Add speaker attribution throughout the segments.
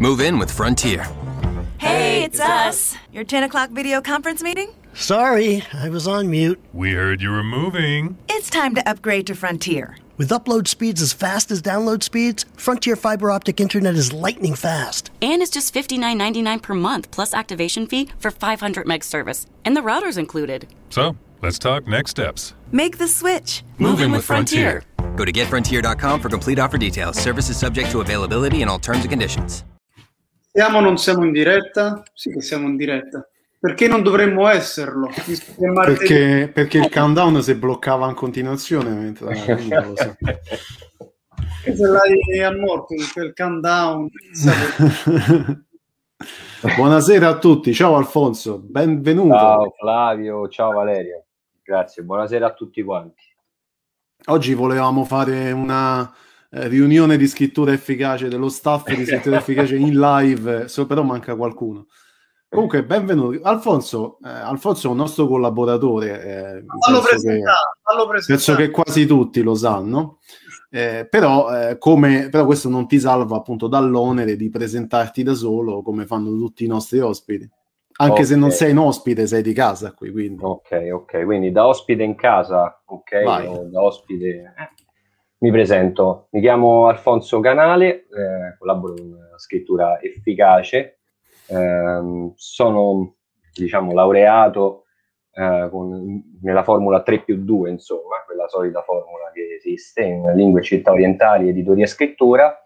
Speaker 1: Move in with Frontier.
Speaker 2: Hey, it's us. Your 10 o'clock video conference meeting?
Speaker 3: Sorry, I was on mute.
Speaker 4: We heard you were moving.
Speaker 2: It's time to upgrade to Frontier.
Speaker 3: With upload speeds as fast as download speeds, Frontier fiber optic internet is lightning fast.
Speaker 5: And it's just $59.99 per month plus activation fee for 500 meg service. And the router's included.
Speaker 4: So, let's talk next steps.
Speaker 2: Make the switch.
Speaker 1: Move in with Frontier. Go to getfrontier.com for complete offer details. Services subject to availability and all terms and conditions.
Speaker 6: Siamo o non siamo in diretta? Sì che siamo in diretta. Perché non dovremmo esserlo? Martedì-
Speaker 7: Perché, perché il countdown si bloccava in continuazione mentre.
Speaker 6: Se l'hai a morto con quel countdown.
Speaker 7: Buonasera a tutti, ciao Alfonso, benvenuto.
Speaker 8: Ciao Flavio, ciao Valerio. Grazie, buonasera a tutti quanti.
Speaker 7: Oggi volevamo fare una eh, riunione di scrittura efficace dello staff di scrittura efficace in live, so- però manca qualcuno. Comunque, benvenuto. Alfonso, eh, Alfonso è un nostro collaboratore, eh,
Speaker 6: Fallo
Speaker 7: penso che-
Speaker 6: presentare, fallo
Speaker 7: penso che quasi tutti lo sanno. Eh, però, eh, come, però questo non ti salva appunto dall'onere di presentarti da solo come fanno tutti i nostri ospiti. Anche se non sei un ospite, sei di casa qui, quindi.
Speaker 8: Ok, ok, quindi da ospite in casa, ok, da ospite... eh, Mi presento, mi chiamo Alfonso Canale, eh, collaboro in scrittura efficace, ehm, sono, diciamo, laureato eh, con- nella formula 3 più 2, insomma, quella solita formula che esiste in lingue e città orientali, editoria e scrittura,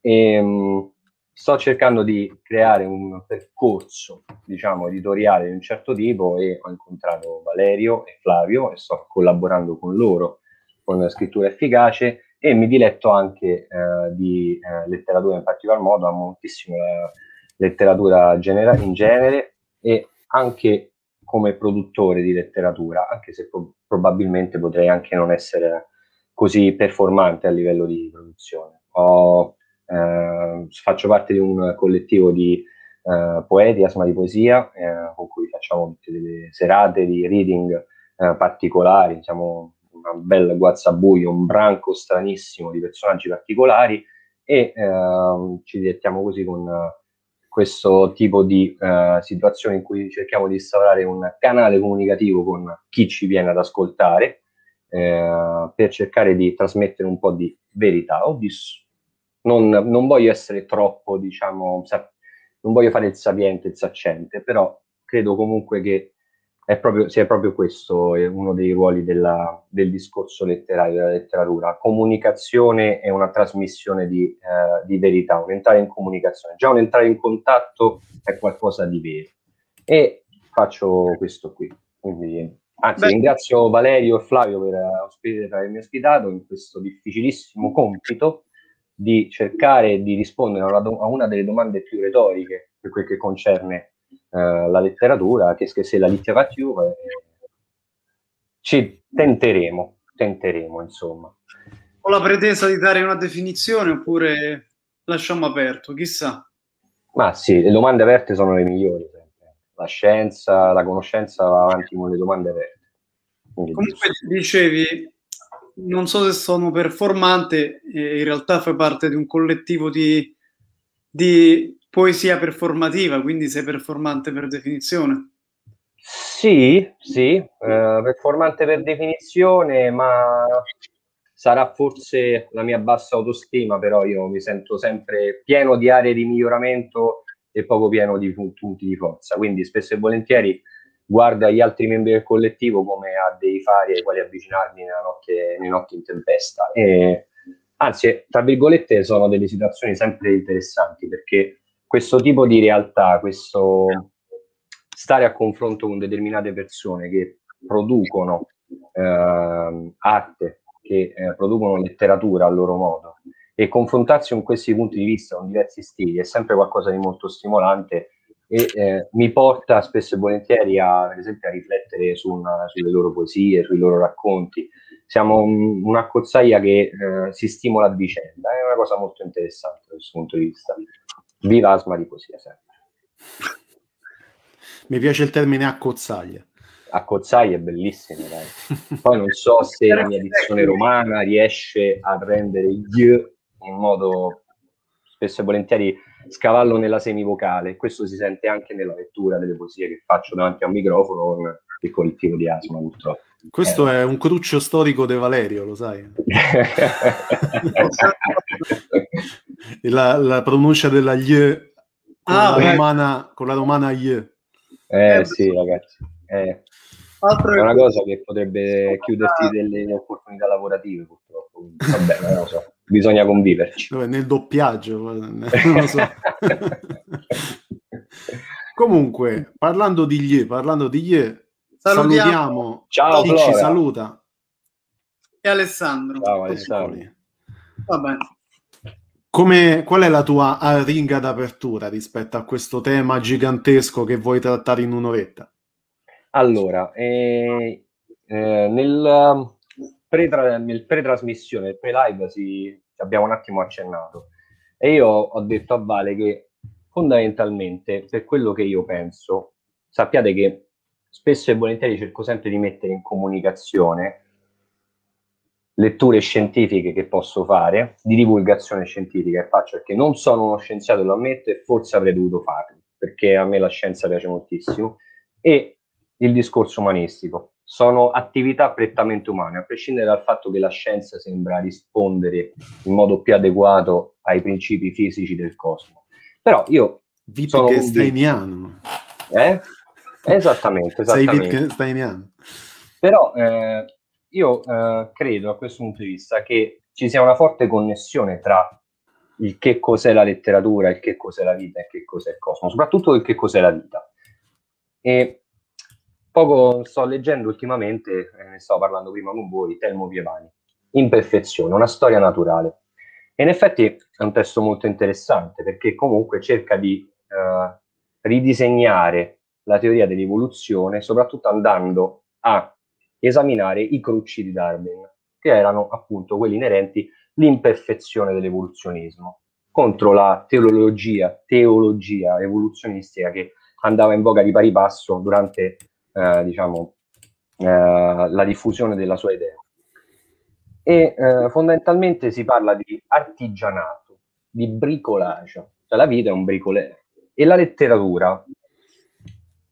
Speaker 8: e mh, sto cercando di creare un percorso, diciamo, editoriale di un certo tipo e ho incontrato Valerio e Flavio e sto collaborando con loro con scrittura efficace e mi diletto anche eh, di eh, letteratura in particolar modo, amo moltissimo la letteratura genera- in genere e anche come produttore di letteratura, anche se pro- probabilmente potrei anche non essere così performante a livello di produzione. Ho, eh, faccio parte di un collettivo di eh, poeti, Asma di Poesia, eh, con cui facciamo delle serate di reading eh, particolari, siamo una bella guazzabuio, un branco stranissimo di personaggi particolari e ehm, ci dilettiamo così con eh, questo tipo di eh, situazione in cui cerchiamo di instaurare un canale comunicativo con chi ci viene ad ascoltare eh, per cercare di trasmettere un po' di verità. O di non, non voglio essere troppo, diciamo, non voglio fare il sapiente, il saccente, però credo comunque che è proprio, sia proprio questo è uno dei ruoli della- del discorso letterario, della letteratura. Comunicazione è una trasmissione di, eh, di verità, un entrare in comunicazione. Già un entrare in contatto è qualcosa di vero. E faccio questo qui. Quindi, anzi,
Speaker 6: Beh.
Speaker 8: ringrazio Valerio e Flavio per, eh, per avermi ospitato in questo difficilissimo compito di cercare di rispondere a una, a una delle domande più retoriche per quel che concerne eh, la letteratura, che, se la literatura, eh, ci tenteremo, tenteremo insomma.
Speaker 6: Ho la pretesa di dare una definizione oppure lasciamo aperto, chissà.
Speaker 8: Ma sì, le domande aperte sono le migliori. La scienza, la conoscenza va avanti con le domande aperte. Quindi,
Speaker 6: Comunque dicevi, non so se sono performante, in realtà fai parte di un collettivo di, di poesia performativa, quindi sei performante per definizione.
Speaker 8: Sì, sì, eh, performante per definizione, ma sarà forse la mia bassa autostima, però io mi sento sempre pieno di aree di miglioramento e poco pieno di pu- punti di forza. Quindi spesso e volentieri guardo agli altri membri del collettivo come a dei fari ai quali avvicinarmi nella notte, nei notti in tempesta. E, anzi, tra virgolette, sono delle situazioni sempre interessanti perché questo tipo di realtà, questo stare a confronto con determinate persone che producono ehm, arte, che eh, producono letteratura a loro modo e confrontarsi con questi punti di vista, con diversi stili, è sempre qualcosa di molto stimolante e eh, mi porta spesso e volentieri a, per esempio, a riflettere su una- sulle loro poesie, sui loro racconti. Siamo un- una cozzaia che eh, si stimola a vicenda, è una cosa molto interessante da questo punto di vista. Viva Asma di Poesia sempre.
Speaker 7: Mi piace il termine accozzaglia.
Speaker 8: a Cozzaglia è bellissimo, dai. Poi non so se la mia dizione romana riesce a rendere gli in modo spesso e volentieri scavallo nella semivocale. Questo si sente anche nella lettura delle poesie che faccio davanti a un microfono con il collettivo di asma, purtroppo.
Speaker 7: Questo eh. è un cruccio storico di Valerio, lo sai? la, la, pronuncia della Y con, ah, la, romana, con la romana Y.
Speaker 8: Eh, eh sì, ragazzi. Eh. È una cosa che potrebbe chiuderti delle opportunità lavorative, purtroppo. Vabbè, non lo so. Bisogna conviverci.
Speaker 7: Nel doppiaggio, non lo so. Comunque, parlando di gli, parlando di gli, salutiamo, salutiamo
Speaker 8: Ciao,
Speaker 7: chi ci saluta.
Speaker 6: E Alessandro.
Speaker 8: Ciao Alessandro.
Speaker 6: Va bene.
Speaker 7: Come, qual è la tua arringa d'apertura rispetto a questo tema gigantesco che vuoi trattare in un'oretta?
Speaker 8: Allora, eh, eh, nel, pre-tra- nel pre-trasmissione, nel pre-live, si, abbiamo un attimo accennato e io ho detto a Vale che fondamentalmente, per quello che io penso, sappiate che spesso e volentieri cerco sempre di mettere in comunicazione letture scientifiche che posso fare, di divulgazione scientifica che faccio, perché non sono uno scienziato, lo ammetto, e forse avrei dovuto farlo, perché a me la scienza piace moltissimo, e il discorso umanistico. Sono attività prettamente umane, a prescindere dal fatto che la scienza sembra rispondere in modo più adeguato ai principi fisici del cosmo. Però io
Speaker 7: Vito sono Wittgensteiniano.
Speaker 8: Eh? Esattamente, esattamente. Sei
Speaker 7: Wittgensteiniano.
Speaker 8: Però eh, io eh, credo a questo punto di vista che ci sia una forte connessione tra il che cos'è la letteratura, il che cos'è la vita e che cos'è il cosmo, soprattutto il che cos'è la vita. E poco sto leggendo ultimamente, eh, ne stavo parlando prima con voi, Telmo Pievani, Imperfezione, una storia naturale. E in effetti è un testo molto interessante perché comunque cerca di eh, ridisegnare la teoria dell'evoluzione, soprattutto andando a esaminare i crucci di Darwin, che erano appunto quelli inerenti all'imperfezione dell'evoluzionismo, contro la teologia, teologia evoluzionistica che andava in voga di pari passo durante eh, diciamo, eh, la diffusione della sua idea. E eh, fondamentalmente si parla di artigianato, di bricolage, cioè la vita è un bricolare e la letteratura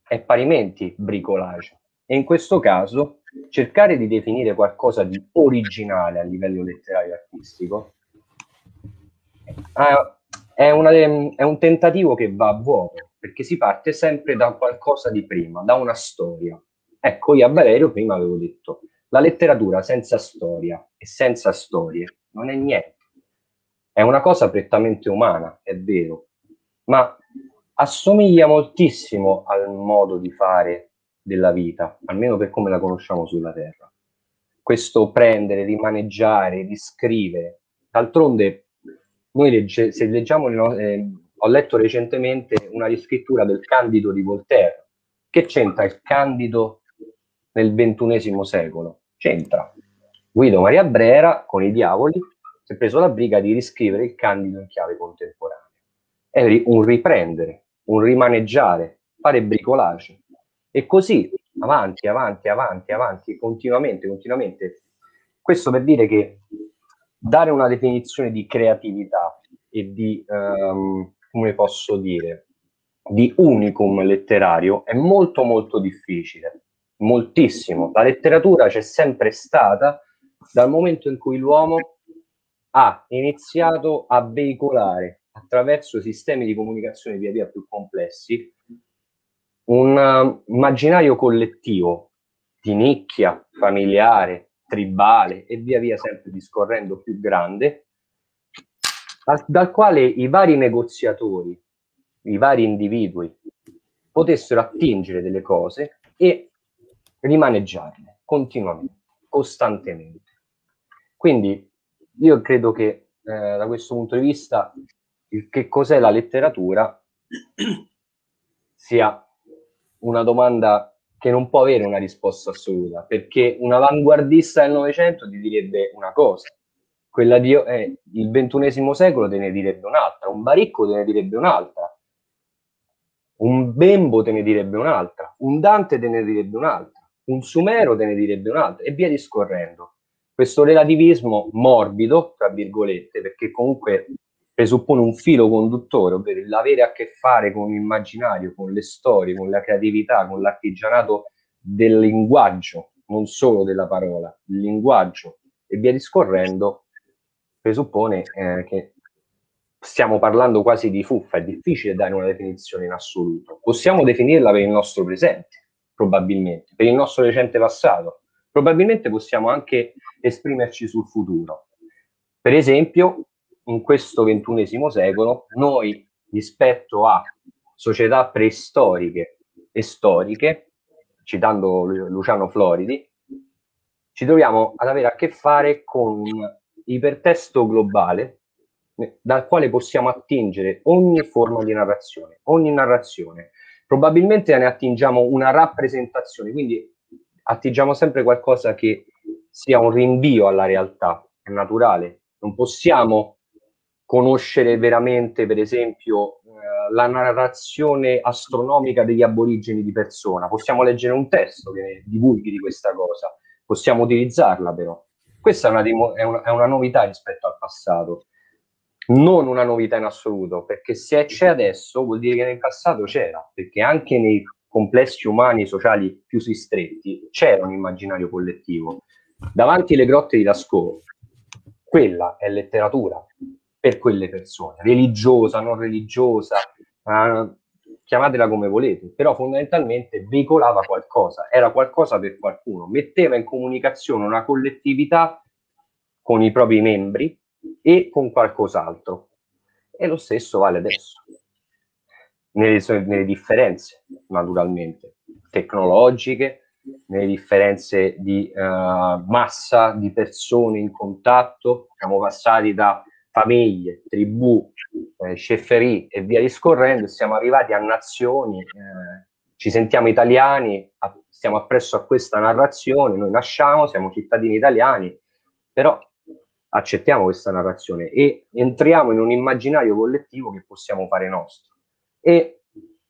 Speaker 8: è parimenti bricolage. E in questo caso cercare di definire qualcosa di originale a livello letterario e artistico è, una, è, un tentativo che va a vuoto, perché si parte sempre da qualcosa di prima, da una storia. Ecco, io a Valerio prima avevo detto, la letteratura senza storia e senza storie non è niente. È una cosa prettamente umana, è vero, ma assomiglia moltissimo al modo di fare della vita, almeno per come la conosciamo sulla Terra. Questo prendere, rimaneggiare, riscrivere. D'altronde, noi legge, se leggiamo, eh, ho letto recentemente una riscrittura del Candido di Voltaire. Che c'entra il Candido nel ventunesimo secolo? C'entra. Guido Maria Brera, con i diavoli, si è preso la briga di riscrivere il Candido in chiave contemporanea. È un riprendere, un rimaneggiare, fare bricolage. E così avanti, avanti, avanti, avanti, continuamente, continuamente. Questo per dire che dare una definizione di creatività e di, um, come posso dire, di unicum letterario è molto molto difficile, moltissimo. La letteratura c'è sempre stata dal momento in cui l'uomo ha iniziato a veicolare attraverso sistemi di comunicazione via via più complessi un uh, immaginario collettivo di nicchia, familiare, tribale e via via sempre discorrendo più grande, dal, dal quale i vari negoziatori, i vari individui potessero attingere delle cose e rimaneggiarle continuamente, costantemente. Quindi io credo che eh, da questo punto di vista il che cos'è la letteratura sia una domanda che non può avere una risposta assoluta, perché un avanguardista del Novecento ti direbbe una cosa, quella di eh, il ventunesimo secolo te ne direbbe un'altra, un baricco te ne direbbe un'altra, un Bembo te ne direbbe un'altra, un Dante te ne direbbe un'altra, un Sumero te ne direbbe un'altra, e via discorrendo. Questo relativismo morbido, tra virgolette, perché comunque presuppone un filo conduttore, ovvero l'avere a che fare con l'immaginario, con le storie, con la creatività, con l'artigianato del linguaggio, non solo della parola, il linguaggio e via discorrendo, presuppone eh, che stiamo parlando quasi di fuffa, è difficile dare una definizione in assoluto. Possiamo definirla per il nostro presente, probabilmente, per il nostro recente passato. Probabilmente possiamo anche esprimerci sul futuro. Per esempio, in questo ventunesimo secolo, noi rispetto a società preistoriche e storiche, citando Luciano Floridi, ci troviamo ad avere a che fare con un ipertesto globale dal quale possiamo attingere ogni forma di narrazione, ogni narrazione. Probabilmente ne attingiamo una rappresentazione, quindi attingiamo sempre qualcosa che sia un rinvio alla realtà, è naturale. Non possiamo conoscere veramente, per esempio, eh, la narrazione astronomica degli aborigeni di persona. Possiamo leggere un testo che divulghi di questa cosa, possiamo utilizzarla però. Questa è una, è una, è una novità rispetto al passato, non una novità in assoluto, perché se c'è adesso vuol dire che nel passato c'era, perché anche nei complessi umani sociali più ristretti c'era un immaginario collettivo. Davanti alle grotte di Lascaux, quella è letteratura, per quelle persone, religiosa, non religiosa, eh, chiamatela come volete, però fondamentalmente veicolava qualcosa, era qualcosa per qualcuno, metteva in comunicazione una collettività con i propri membri e con qualcos'altro. E lo stesso vale adesso, nelle, nelle differenze, naturalmente, tecnologiche, nelle differenze di uh, massa di persone in contatto, siamo passati da famiglie, tribù, eh, sceferì e via discorrendo, siamo arrivati a nazioni, eh, ci sentiamo italiani, a, stiamo appresso a questa narrazione, noi nasciamo, siamo cittadini italiani, però accettiamo questa narrazione e entriamo in un immaginario collettivo che possiamo fare nostro. E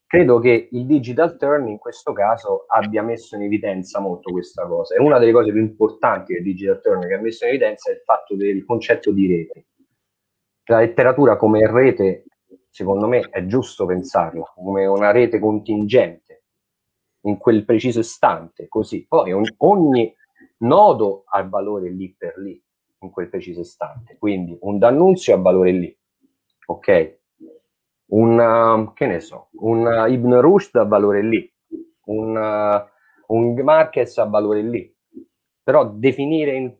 Speaker 8: credo che il digital turn in questo caso abbia messo in evidenza molto questa cosa. E una delle cose più importanti del digital turn che ha messo in evidenza è il fatto del concetto di rete la letteratura come rete, secondo me, è giusto pensarla come una rete contingente in quel preciso istante, così. Poi ogni, ogni nodo ha valore lì per lì, in quel preciso istante. Quindi un D'Annunzio ha valore lì, ok? Un, che ne so, un Ibn Rushd ha valore lì, un, un Marquez ha valore lì. Però definire in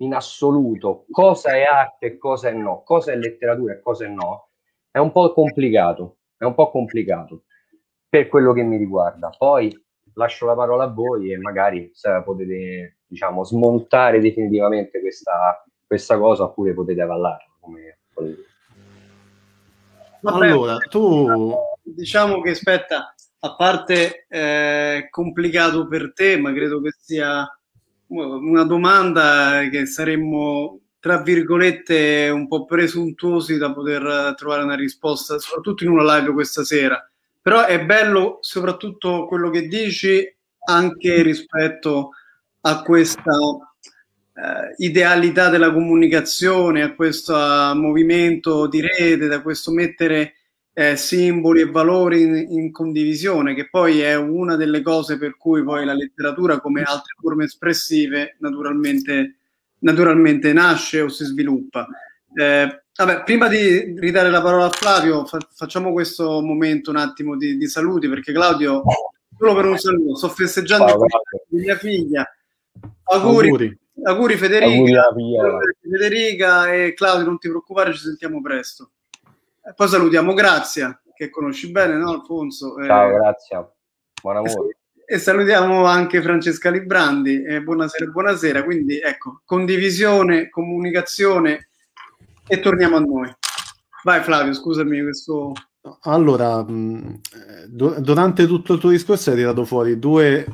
Speaker 8: in assoluto cosa è arte e cosa è no, cosa è letteratura e cosa è no, è un po' complicato, è un po' complicato per quello che mi riguarda. Poi lascio la parola a voi e magari se potete, diciamo, smontare definitivamente questa, questa cosa oppure potete avallarla come volete.
Speaker 6: Allora, tu diciamo che aspetta, a parte eh, complicato per te, ma credo che sia una domanda che saremmo, tra virgolette, un po' presuntuosi da poter trovare una risposta, soprattutto in una live questa sera. Però è bello soprattutto quello che dici anche rispetto a questa eh, idealità della comunicazione, a questo movimento di rete, da questo mettere eh, simboli e valori in, in, condivisione, che poi è una delle cose per cui poi la letteratura, come altre forme espressive, naturalmente, naturalmente nasce o si sviluppa. Eh, vabbè, prima di ridare la parola a Flavio, fa- facciamo questo momento un attimo di, di, saluti, perché Claudio, solo per un saluto, sto festeggiando Ciao, mia figlia. Auguri. Auguri. Auguri Federica, Auguri Federica e Claudio, non ti preoccupare, ci sentiamo presto. Poi salutiamo Grazia, che conosci bene, no Alfonso?
Speaker 8: Eh, Ciao, Grazia. Buon lavoro.
Speaker 6: E salutiamo anche Francesca Librandi. Eh, buonasera, buonasera. Quindi ecco, condivisione, comunicazione e torniamo a noi. Vai Flavio, scusami questo...
Speaker 7: Allora, durante tutto il tuo discorso hai tirato fuori due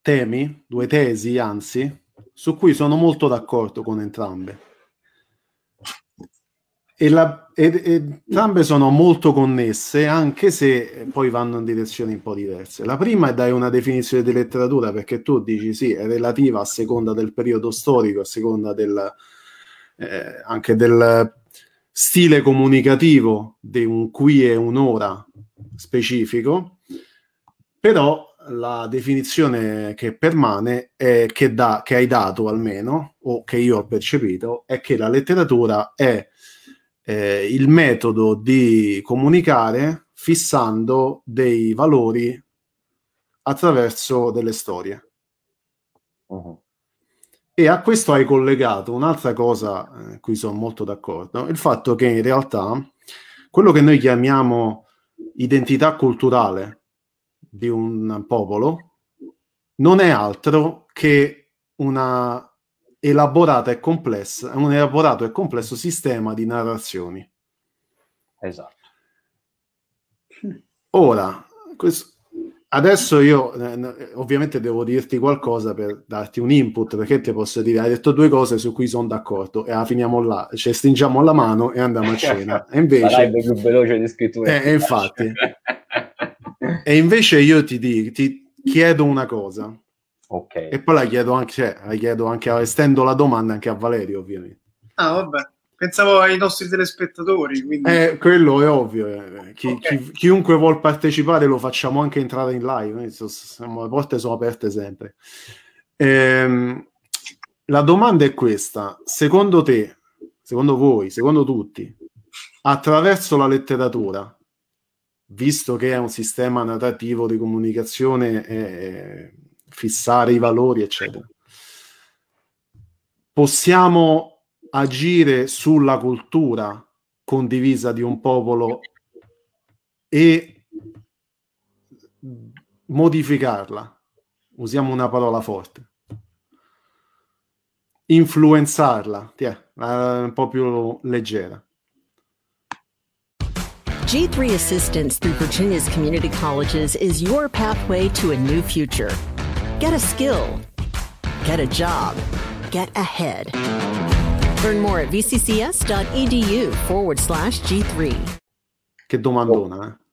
Speaker 7: temi, due tesi, anzi, su cui sono molto d'accordo con entrambe e, la, ed, entrambe sono molto connesse, anche se poi vanno in direzioni un po' diverse. La prima è dare una definizione di letteratura, perché tu dici sì, è relativa a seconda del periodo storico, a seconda del, eh, anche del stile comunicativo di un qui e un'ora specifico, però la definizione che permane è che, da, che hai dato almeno, o che io ho percepito, è che la letteratura è eh, il metodo di comunicare fissando dei valori attraverso delle storie. Uh-huh. E a questo hai collegato un'altra cosa eh, a cui sono molto d'accordo, il fatto che in realtà quello che noi chiamiamo identità culturale di un popolo non è altro che una elaborata e complessa, un elaborato e complesso sistema di narrazioni.
Speaker 8: Esatto.
Speaker 7: Ora, questo, Adesso io eh, ovviamente devo dirti qualcosa per darti un input, perché ti posso dire, hai detto due cose su cui sono d'accordo e la finiamo là, ci stringiamo la mano e andiamo a cena. E invece...
Speaker 8: più veloce di scrittura.
Speaker 7: Eh, infatti. e invece io ti, dico, ti chiedo una cosa.
Speaker 8: Ok.
Speaker 7: E poi la chiedo anche, cioè, la chiedo anche, estendo la domanda anche a Valerio, ovviamente.
Speaker 6: Ah, vabbè. Pensavo ai nostri telespettatori. Quindi...
Speaker 7: Eh, quello è ovvio. Eh. Chi, okay. chi, chiunque vuol partecipare lo facciamo anche entrare in live. le porte sono aperte sempre. Ehm, la domanda è questa. Secondo te, secondo voi, secondo tutti, attraverso la letteratura, visto che è un sistema narrativo di comunicazione, eh, fissare i valori, eccetera, possiamo agire sulla cultura condivisa di un popolo e modificarla. Usiamo una parola forte. Influenzarla, Tiè, un po' più leggera.
Speaker 9: G3 Assistance through Virginia's community colleges is your pathway to a new future. Get a skill, get a job, get ahead. Learn more at vccs.edu forward slash G3.
Speaker 7: Che domandona, eh?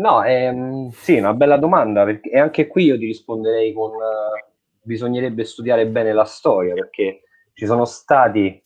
Speaker 8: No, ehm, sì, una bella domanda, perché, e anche qui io ti risponderei con uh, bisognerebbe studiare bene la storia, perché ci sono stati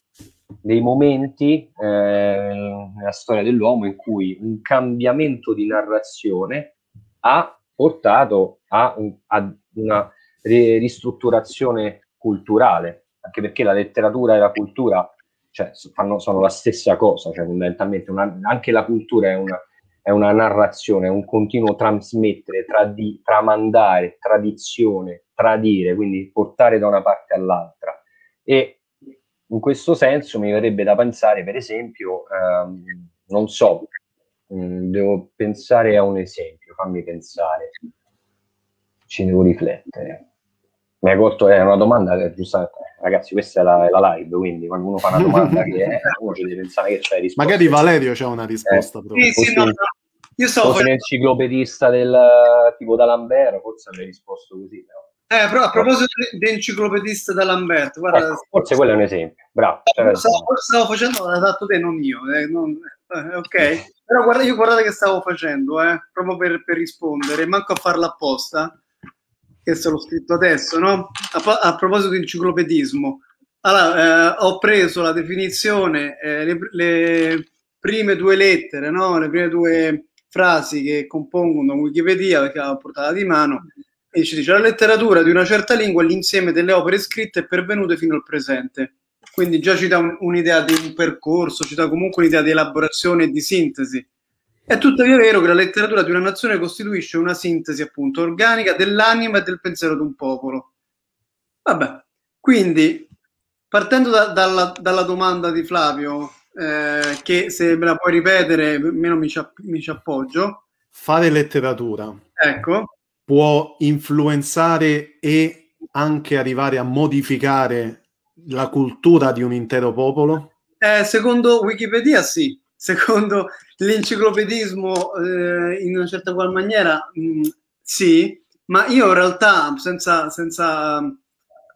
Speaker 8: dei momenti eh, nella storia dell'uomo in cui un cambiamento di narrazione ha portato a, un, a una ristrutturazione culturale, anche perché la letteratura e la cultura cioè, fanno, sono la stessa cosa, cioè fondamentalmente una, anche la cultura è una, è una, narrazione, è un continuo trasmettere, tradi, tramandare, tradizione, tradire, quindi portare da una parte all'altra. E in questo senso mi verrebbe da pensare, per esempio, ehm, non so, mh, mm, devo pensare a un esempio, fammi pensare, ci devo riflettere mi hai colto, è una domanda che giustamente, ragazzi, questa è la, è la, live, quindi quando uno fa una domanda che uno ci deve pensare che c'è risposta.
Speaker 7: Magari Valerio c'è una risposta.
Speaker 8: Eh, sì, sì, no, no. Io so forse l'enciclopedista del tipo d'Alambert, forse avrei risposto così, però.
Speaker 6: Eh, però a proposito di enciclopedista da Lambert, guarda,
Speaker 8: ecco, forse quello è un esempio. Bravo.
Speaker 6: Stavo, stavo, facendo, l'hai fatto te, non io. Eh, non, eh, ok, però guarda, io guardate che stavo facendo, eh, proprio per, per rispondere, manco a farla apposta che se l'ho scritto adesso, no? A, a proposito di enciclopedismo, allora, eh, ho preso la definizione, eh, le, le, prime due lettere, no? le prime due frasi che compongono Wikipedia, perché l'ho portata di mano, e ci dice la letteratura di una certa lingua è l'insieme delle opere scritte pervenute fino al presente. Quindi già ci dà un, un'idea di un percorso, ci dà comunque un'idea di elaborazione e di sintesi. È tuttavia vero che la letteratura di una nazione costituisce una sintesi appunto organica dell'anima e del pensiero di un popolo. Vabbè, quindi partendo da, dalla, dalla, domanda di Flavio, eh, che se me la puoi ripetere, meno mi ci, mi ci appoggio.
Speaker 7: Fare letteratura
Speaker 6: ecco.
Speaker 7: può influenzare e anche arrivare a modificare la cultura di un intero popolo?
Speaker 6: Eh, secondo Wikipedia sì, secondo l'enciclopedismo eh, in una certa qual maniera mh, mm, sì, ma io in realtà senza, senza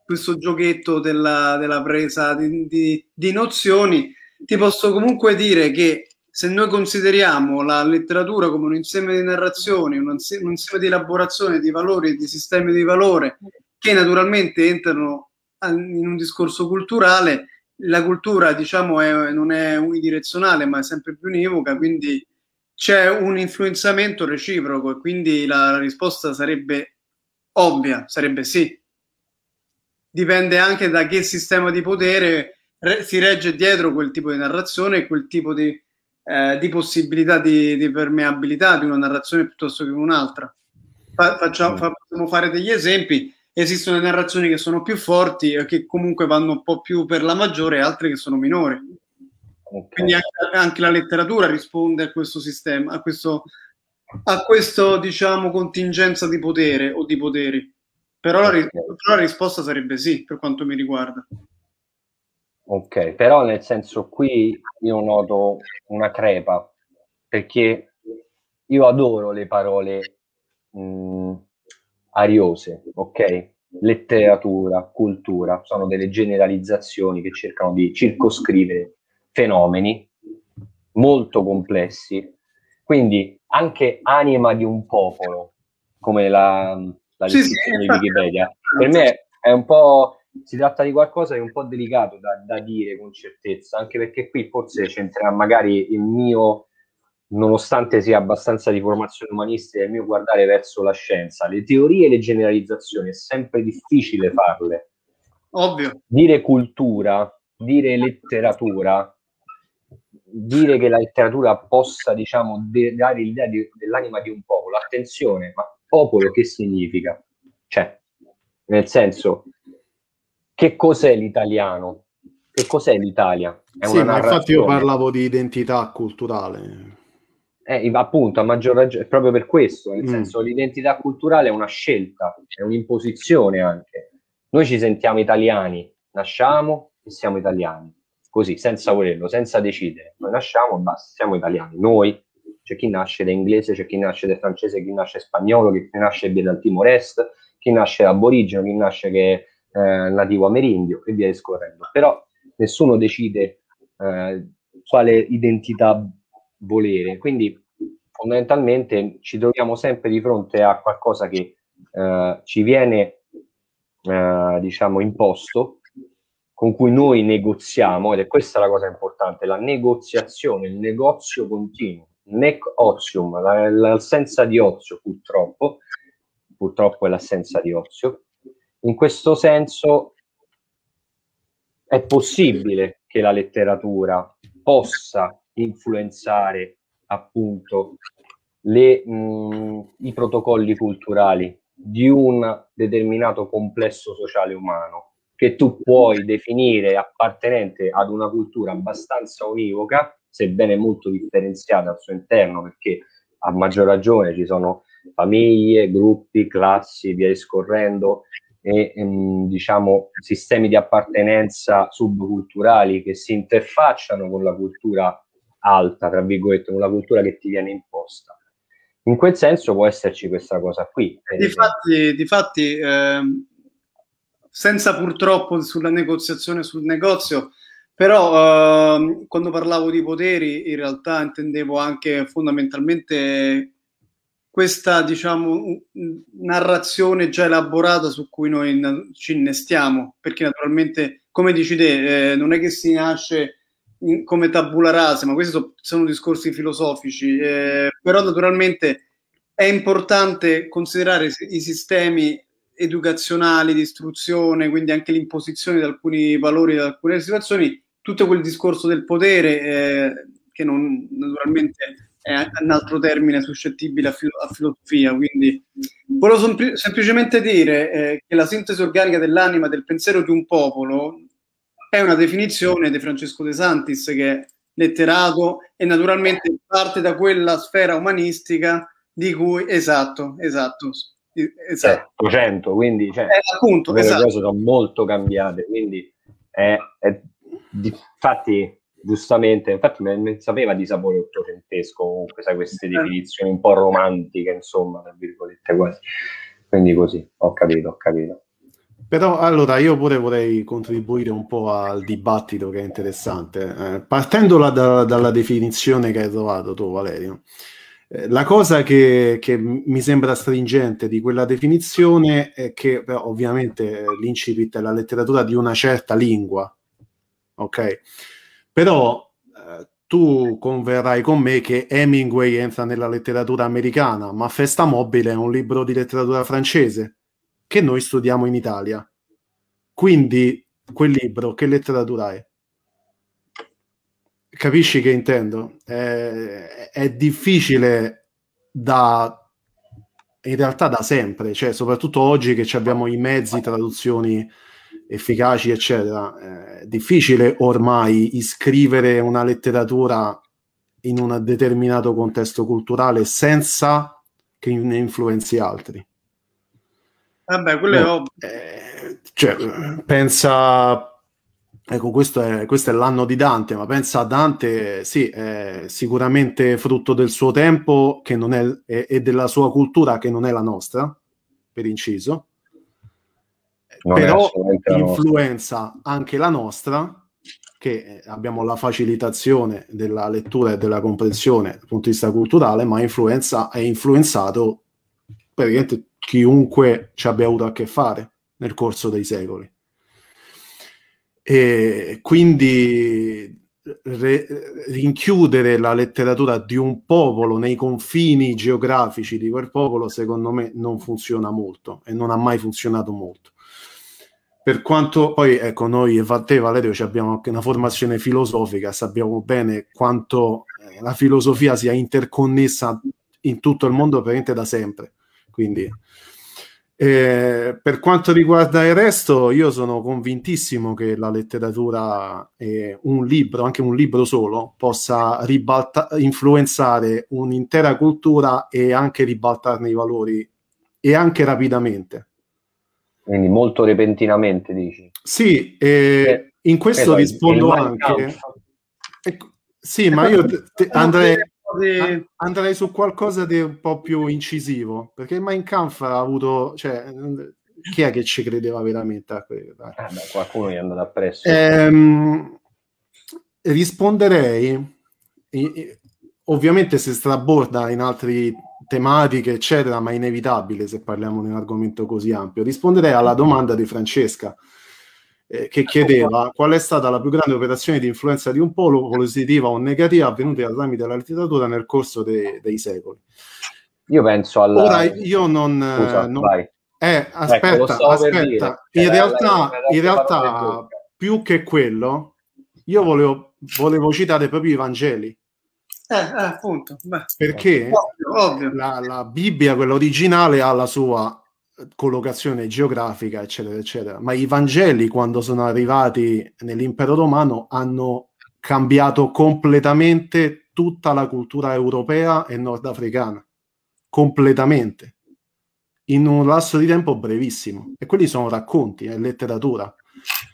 Speaker 6: questo giochetto della, della presa di, di, di, nozioni ti posso comunque dire che se noi consideriamo la letteratura come un insieme di narrazioni, un insieme, un insieme di elaborazione di valori e di sistemi di valore che naturalmente entrano in un discorso culturale, la cultura, diciamo, è, non è unidirezionale, ma è sempre più univoca, quindi c'è un influenzamento reciproco e quindi la, la risposta sarebbe ovvia, sarebbe sì. Dipende anche da che sistema di potere re, si regge dietro quel tipo di narrazione e quel tipo di, eh, di possibilità di, di, permeabilità di una narrazione piuttosto che un'altra. Fa, facciamo, fa, possiamo fare degli esempi. Esistono narrazioni che sono più forti e che comunque vanno un po' più per la maggiore e altre che sono minori. Okay. Quindi anche, anche, la letteratura risponde a questo sistema, a questo, a questo diciamo contingenza di potere o di poteri. Però la, però la risposta sarebbe sì, per quanto mi riguarda.
Speaker 8: Ok, però nel senso qui io noto una crepa, perché io adoro le parole mh, ariose, ok? Letteratura, cultura, sono delle generalizzazioni che cercano di circoscrivere fenomeni molto complessi. Quindi anche anima di un popolo, come la, la descrizione sì, sì, di Wikipedia, per me è un po' si tratta di qualcosa di un po' delicato da, da, dire con certezza, anche perché qui forse c'entrerà magari il mio, nonostante sia abbastanza di formazione umanistica, il mio guardare verso la scienza. Le teorie e le generalizzazioni è sempre difficile farle.
Speaker 6: Ovvio.
Speaker 8: Dire cultura, dire letteratura, dire che la letteratura possa, diciamo, de- dare l'idea di, dell'anima di un popolo. Attenzione, ma popolo che significa? Cioè, nel senso, che cos'è l'italiano? Che cos'è l'Italia?
Speaker 7: È sì, ma infatti io parlavo di identità culturale.
Speaker 8: Eh, appunto, a maggior ragione, proprio per questo, nel mm. senso l'identità culturale è una scelta, è un'imposizione anche. Noi ci sentiamo italiani, nasciamo e siamo italiani, così, senza volerlo, senza decidere. Noi nasciamo e basta, siamo italiani. Noi, c'è chi nasce da inglese, c'è chi nasce da francese, chi nasce spagnolo, chi nasce dal Timor Est, chi nasce da aborigeno, chi nasce che eh, nativo amerindio e via discorrendo. Però nessuno decide eh, quale identità volere, quindi fondamentalmente ci troviamo sempre di fronte a qualcosa che eh, ci viene eh, diciamo imposto con cui noi negoziamo ed è questa la cosa importante la negoziazione il negozio continuo. Nec ozium l'assenza di ozio purtroppo purtroppo è l'assenza di ozio. In questo senso è possibile che la letteratura possa influenzare appunto le, mh, i protocolli culturali di un determinato complesso sociale umano che tu puoi definire appartenente ad una cultura abbastanza univoca, sebbene molto differenziata al suo interno, perché a maggior ragione ci sono famiglie, gruppi, classi, via discorrendo, e ehm, diciamo sistemi di appartenenza subculturali che si interfacciano con la cultura alta, tra virgolette, la cultura che ti viene imposta. In quel senso può esserci questa cosa qui.
Speaker 6: Difatti, difatti eh, senza purtroppo sulla negoziazione sul negozio, però eh, quando parlavo di poteri in realtà intendevo anche fondamentalmente questa diciamo narrazione già elaborata su cui noi ci innestiamo perché naturalmente come dici te eh, non è che si nasce in, come tabula rasa ma questi so, sono discorsi filosofici eh, però naturalmente è importante considerare i sistemi educazionali di istruzione quindi anche l'imposizione di alcuni valori di alcune situazioni tutto quel discorso del potere eh, che non naturalmente è un altro termine suscettibile a, filo- a filosofia. Quindi volevo sem- semplicemente dire eh, che la sintesi organica dell'anima del pensiero di un popolo è una definizione di Francesco De Santis che è letterato e naturalmente parte da quella sfera umanistica di cui esatto, esatto.
Speaker 8: Esatto. 100, quindi cioè,
Speaker 6: eh, appunto,
Speaker 8: le
Speaker 6: esatto.
Speaker 8: cose sono molto cambiate, quindi è, è, infatti giustamente, infatti me sapeva di sapore ottocentesco, comunque sai queste eh. definizioni un po' romantiche, insomma, tra virgolette quasi. Quindi così, ho capito, ho capito.
Speaker 7: Però allora io pure vorrei contribuire un po' al dibattito che è interessante. Eh, partendo la, da, dalla definizione che hai trovato tu, Valerio, eh, la cosa che, che, mi sembra stringente di quella definizione è che, beh, ovviamente, l'incipit è la letteratura di una certa lingua, ok? Però eh, tu converrai con me che Hemingway entra nella letteratura americana, ma Festa Mobile è un libro di letteratura francese che noi studiamo in Italia. Quindi quel libro che letteratura è? Capisci che intendo? È, è difficile da in realtà da sempre, cioè soprattutto oggi che abbiamo i mezzi, traduzioni efficaci, eccetera, è difficile ormai iscrivere una letteratura in un determinato contesto culturale senza che ne influenzi altri.
Speaker 6: Vabbè, quello no, è ovvio. Eh,
Speaker 7: cioè, pensa Ecco, questo è, questo è, l'anno di Dante, ma pensa a Dante, sì, è sicuramente frutto del suo tempo che non è, è, e della sua cultura che non è la nostra, per inciso, non però influenza nostra. anche la nostra, che abbiamo la facilitazione della lettura e della comprensione dal punto di vista culturale, ma influenza, è influenzato praticamente chiunque ci abbia avuto a che fare nel corso dei secoli. E quindi re, rinchiudere la letteratura di un popolo nei confini geografici di quel popolo, secondo me, non funziona molto e non ha mai funzionato molto. Per quanto poi, ecco, noi e te, Valerio, abbiamo anche una formazione filosofica, sappiamo bene quanto eh, la filosofia sia interconnessa in tutto il mondo praticamente da sempre. Quindi eh, per quanto riguarda il resto, io sono convintissimo che la letteratura, eh, un libro, anche un libro solo, possa ribalta- influenzare un'intera cultura e anche ribaltarne i valori, e anche rapidamente.
Speaker 8: Quindi molto repentinamente, dici?
Speaker 7: Sì, eh, in questo rispondo anche... Ecco, sì, ma io te, andrei di... Andrei su qualcosa di un po' più incisivo, perché il Mein Kampf ha avuto... Cioè, chi è che ci credeva veramente a quello?
Speaker 8: Eh beh, qualcuno gli è andato appresso.
Speaker 7: Ehm, risponderei, ovviamente si straborda in altre tematiche, eccetera, ma è inevitabile se parliamo di un argomento così ampio. Risponderei alla domanda di Francesca eh, che chiedeva qual è stata la più grande operazione di influenza di un polo, positiva o negativa, avvenuta tramite la letteratura nel corso de- dei secoli.
Speaker 8: Io penso alla...
Speaker 7: Ora io non... Scusa, non... Eh, aspetta, ecco, aspetta. In realtà, in realtà più che quello, io volevo, volevo citare proprio i Vangeli.
Speaker 6: Eh, eh, appunto. Beh,
Speaker 7: perché ovvio, ovvio. La, la, Bibbia, quella originale, ha la sua collocazione geografica, eccetera, eccetera. Ma i Vangeli, quando sono arrivati nell'impero romano, hanno cambiato completamente tutta la cultura europea e nordafricana. Completamente. In un lasso di tempo brevissimo. E quelli sono racconti, è letteratura.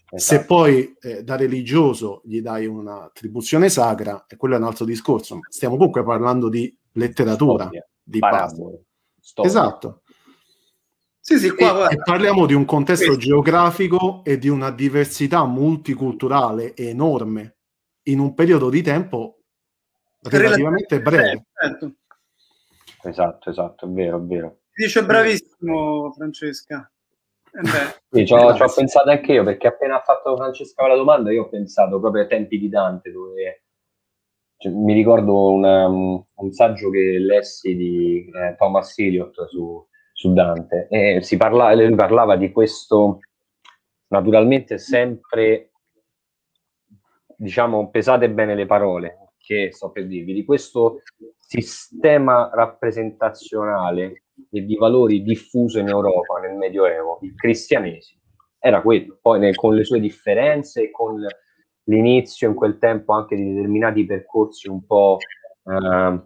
Speaker 7: Esatto. Se poi eh, da religioso gli dai un'attribuzione sacra, e quello è un altro discorso. Stiamo comunque parlando di letteratura, Storia. di base. Esatto.
Speaker 6: Sì, sì, qua,
Speaker 7: e, e, parliamo di un contesto Questo. geografico e di una diversità multiculturale enorme in un periodo di tempo relativamente breve.
Speaker 8: Certo. Esatto, esatto, è vero, è vero.
Speaker 6: Dice bravissimo Francesca.
Speaker 8: Eh sì, ci ho, pensato anche io perché appena ha fatto Francesca la domanda io ho pensato proprio ai tempi di Dante dove cioè, mi ricordo una, un saggio che lessi di eh, Thomas Eliot su su Dante. E si parla, lui parlava di questo naturalmente sempre diciamo pesate bene le parole che sto per dirvi di questo sistema rappresentazionale e di valori diffuso in Europa nel Medioevo, il cristianesimo, era quello, poi nel, con le sue differenze, con l'inizio in quel tempo anche di determinati percorsi un po' eh,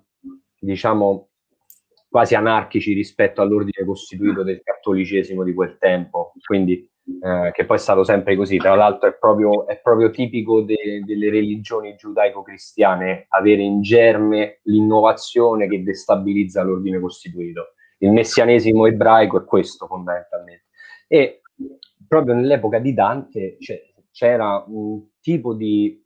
Speaker 8: diciamo quasi anarchici rispetto all'ordine costituito del cattolicesimo di quel tempo, quindi eh, che poi è stato sempre così. Tra l'altro è proprio, è proprio tipico de, delle religioni giudaico-cristiane avere in germe l'innovazione che destabilizza l'ordine costituito. Il messianesimo ebraico è questo fondamentalmente. E proprio nell'epoca di Dante cioè, c'era un tipo di...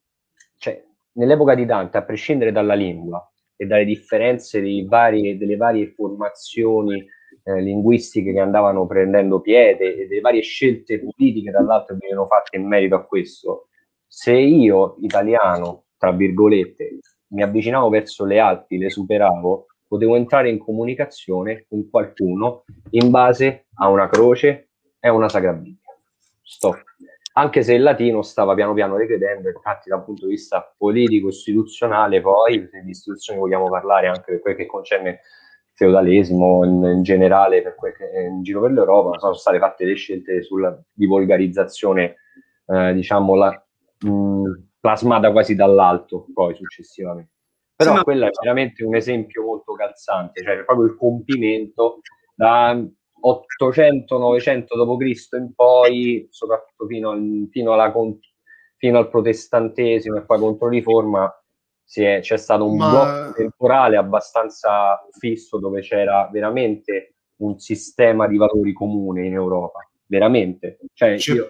Speaker 8: Cioè, nell'epoca di Dante, a prescindere dalla lingua, e dalle differenze vari, delle varie formazioni eh, linguistiche che andavano prendendo piede e delle varie scelte politiche, dall'altro, che venivano fatte in merito a questo, se io, italiano, tra virgolette, mi avvicinavo verso le Alpi, le superavo, potevo entrare in comunicazione con qualcuno in base a una croce e una Sacra Bibbia. Stop. Anche se il latino stava piano piano regredendo, infatti dal punto di vista politico-istituzionale, poi, se di istituzioni vogliamo parlare anche per quel che concerne il feudalesimo in, in generale, per quel che, in giro per l'Europa, sono state fatte le scelte sulla, di volgarizzazione, eh, diciamo, la, mh, plasmata quasi dall'alto, poi successivamente. Però sì, ma... quello è veramente un esempio molto calzante, cioè proprio il compimento da 800-900 d.C. in poi, soprattutto fino, al, fino, alla, fino al protestantesimo e poi contro riforma, è, c'è stato un Ma... blocco temporale abbastanza fisso dove c'era veramente un sistema di valori comune in Europa, veramente. Cioè, io,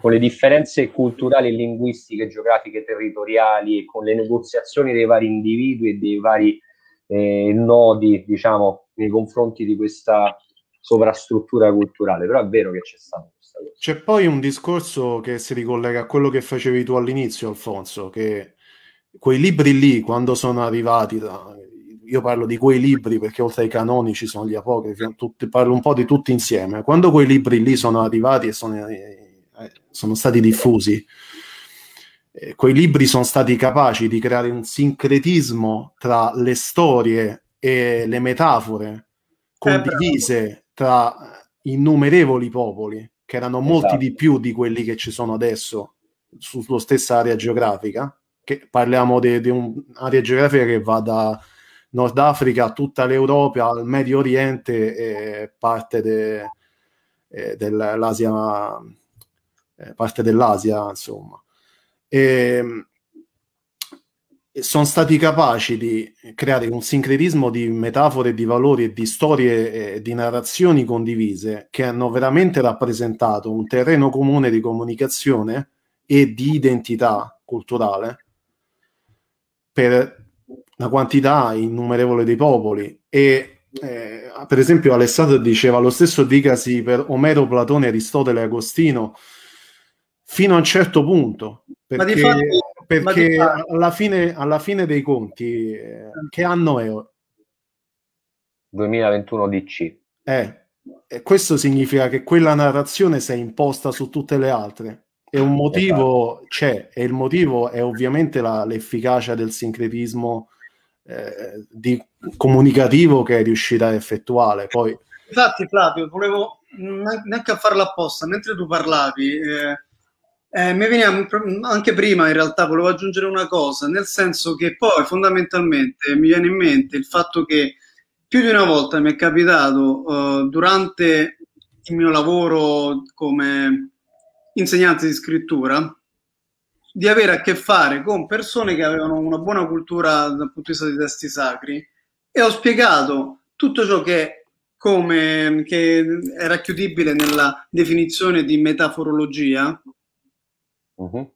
Speaker 8: con le differenze culturali, linguistiche, geografiche, territoriali e con le negoziazioni dei vari individui e dei vari eh, nodi, diciamo, nei confronti di questa sovrastruttura culturale, però è vero che c'è stato questa cosa.
Speaker 7: C'è poi un discorso che si ricollega a quello che facevi tu all'inizio, Alfonso, che quei libri lì, quando sono arrivati, da, io parlo di quei libri perché oltre ai canonici sono gli apocrifi, tutti, parlo un po' di tutti insieme, quando quei libri lì sono arrivati e sono, eh, sono stati diffusi, eh, quei libri sono stati capaci di creare un sincretismo tra le storie e le metafore condivise tra innumerevoli popoli, che erano molti esatto. di più di quelli che ci sono adesso sulla stessa area geografica, che parliamo di un'area geografica che va da Nord Africa a tutta l'Europa, al Medio Oriente e parte de, eh, dell'Asia, eh, parte dell'Asia, insomma. E, ehm, sono stati capaci di creare un sincretismo di metafore, di valori e di storie e di narrazioni condivise che hanno veramente rappresentato un terreno comune di comunicazione e di identità culturale per una quantità innumerevole di popoli. E eh, per esempio Alessandro diceva lo stesso dicasi per Omero, Platone, Aristotele e Agostino fino a un certo punto perché, difatti, perché alla, fine, alla, fine, dei conti eh, che anno è?
Speaker 8: 2021 DC
Speaker 7: eh, e questo significa che quella narrazione si è imposta su tutte le altre. E un motivo esatto. c'è e il motivo è ovviamente la, l'efficacia del sincretismo eh, di, comunicativo che è riuscita a effettuare. Poi
Speaker 6: infatti Flavio volevo neanche a farla apposta. Mentre tu parlavi eh eh, mi veniva anche prima, in realtà, volevo aggiungere una cosa, nel senso che poi fondamentalmente mi viene in mente il fatto che più di una volta mi è capitato uh, durante il mio lavoro come insegnante di scrittura di avere a che fare con persone che avevano una buona cultura dal punto di vista dei testi sacri e ho spiegato tutto ciò che, come, che è racchiudibile nella definizione di metaforologia uh-huh.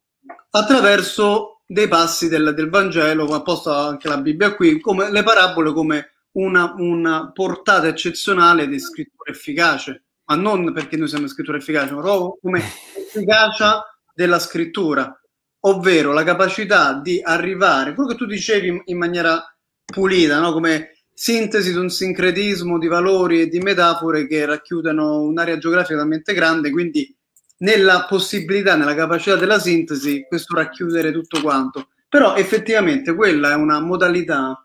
Speaker 6: attraverso dei passi del, del Vangelo, ma posta anche la Bibbia qui, come le parabole come una, una portata eccezionale di scrittura efficace, ma non perché noi siamo scrittura efficace, ma proprio come efficacia della scrittura, ovvero la capacità di arrivare, quello che tu dicevi in maniera pulita, no? come sintesi di un sincretismo di valori e di metafore che racchiudono un'area geografica talmente grande, quindi nella possibilità, nella capacità della sintesi, questo racchiudere tutto quanto. Però effettivamente quella è una modalità.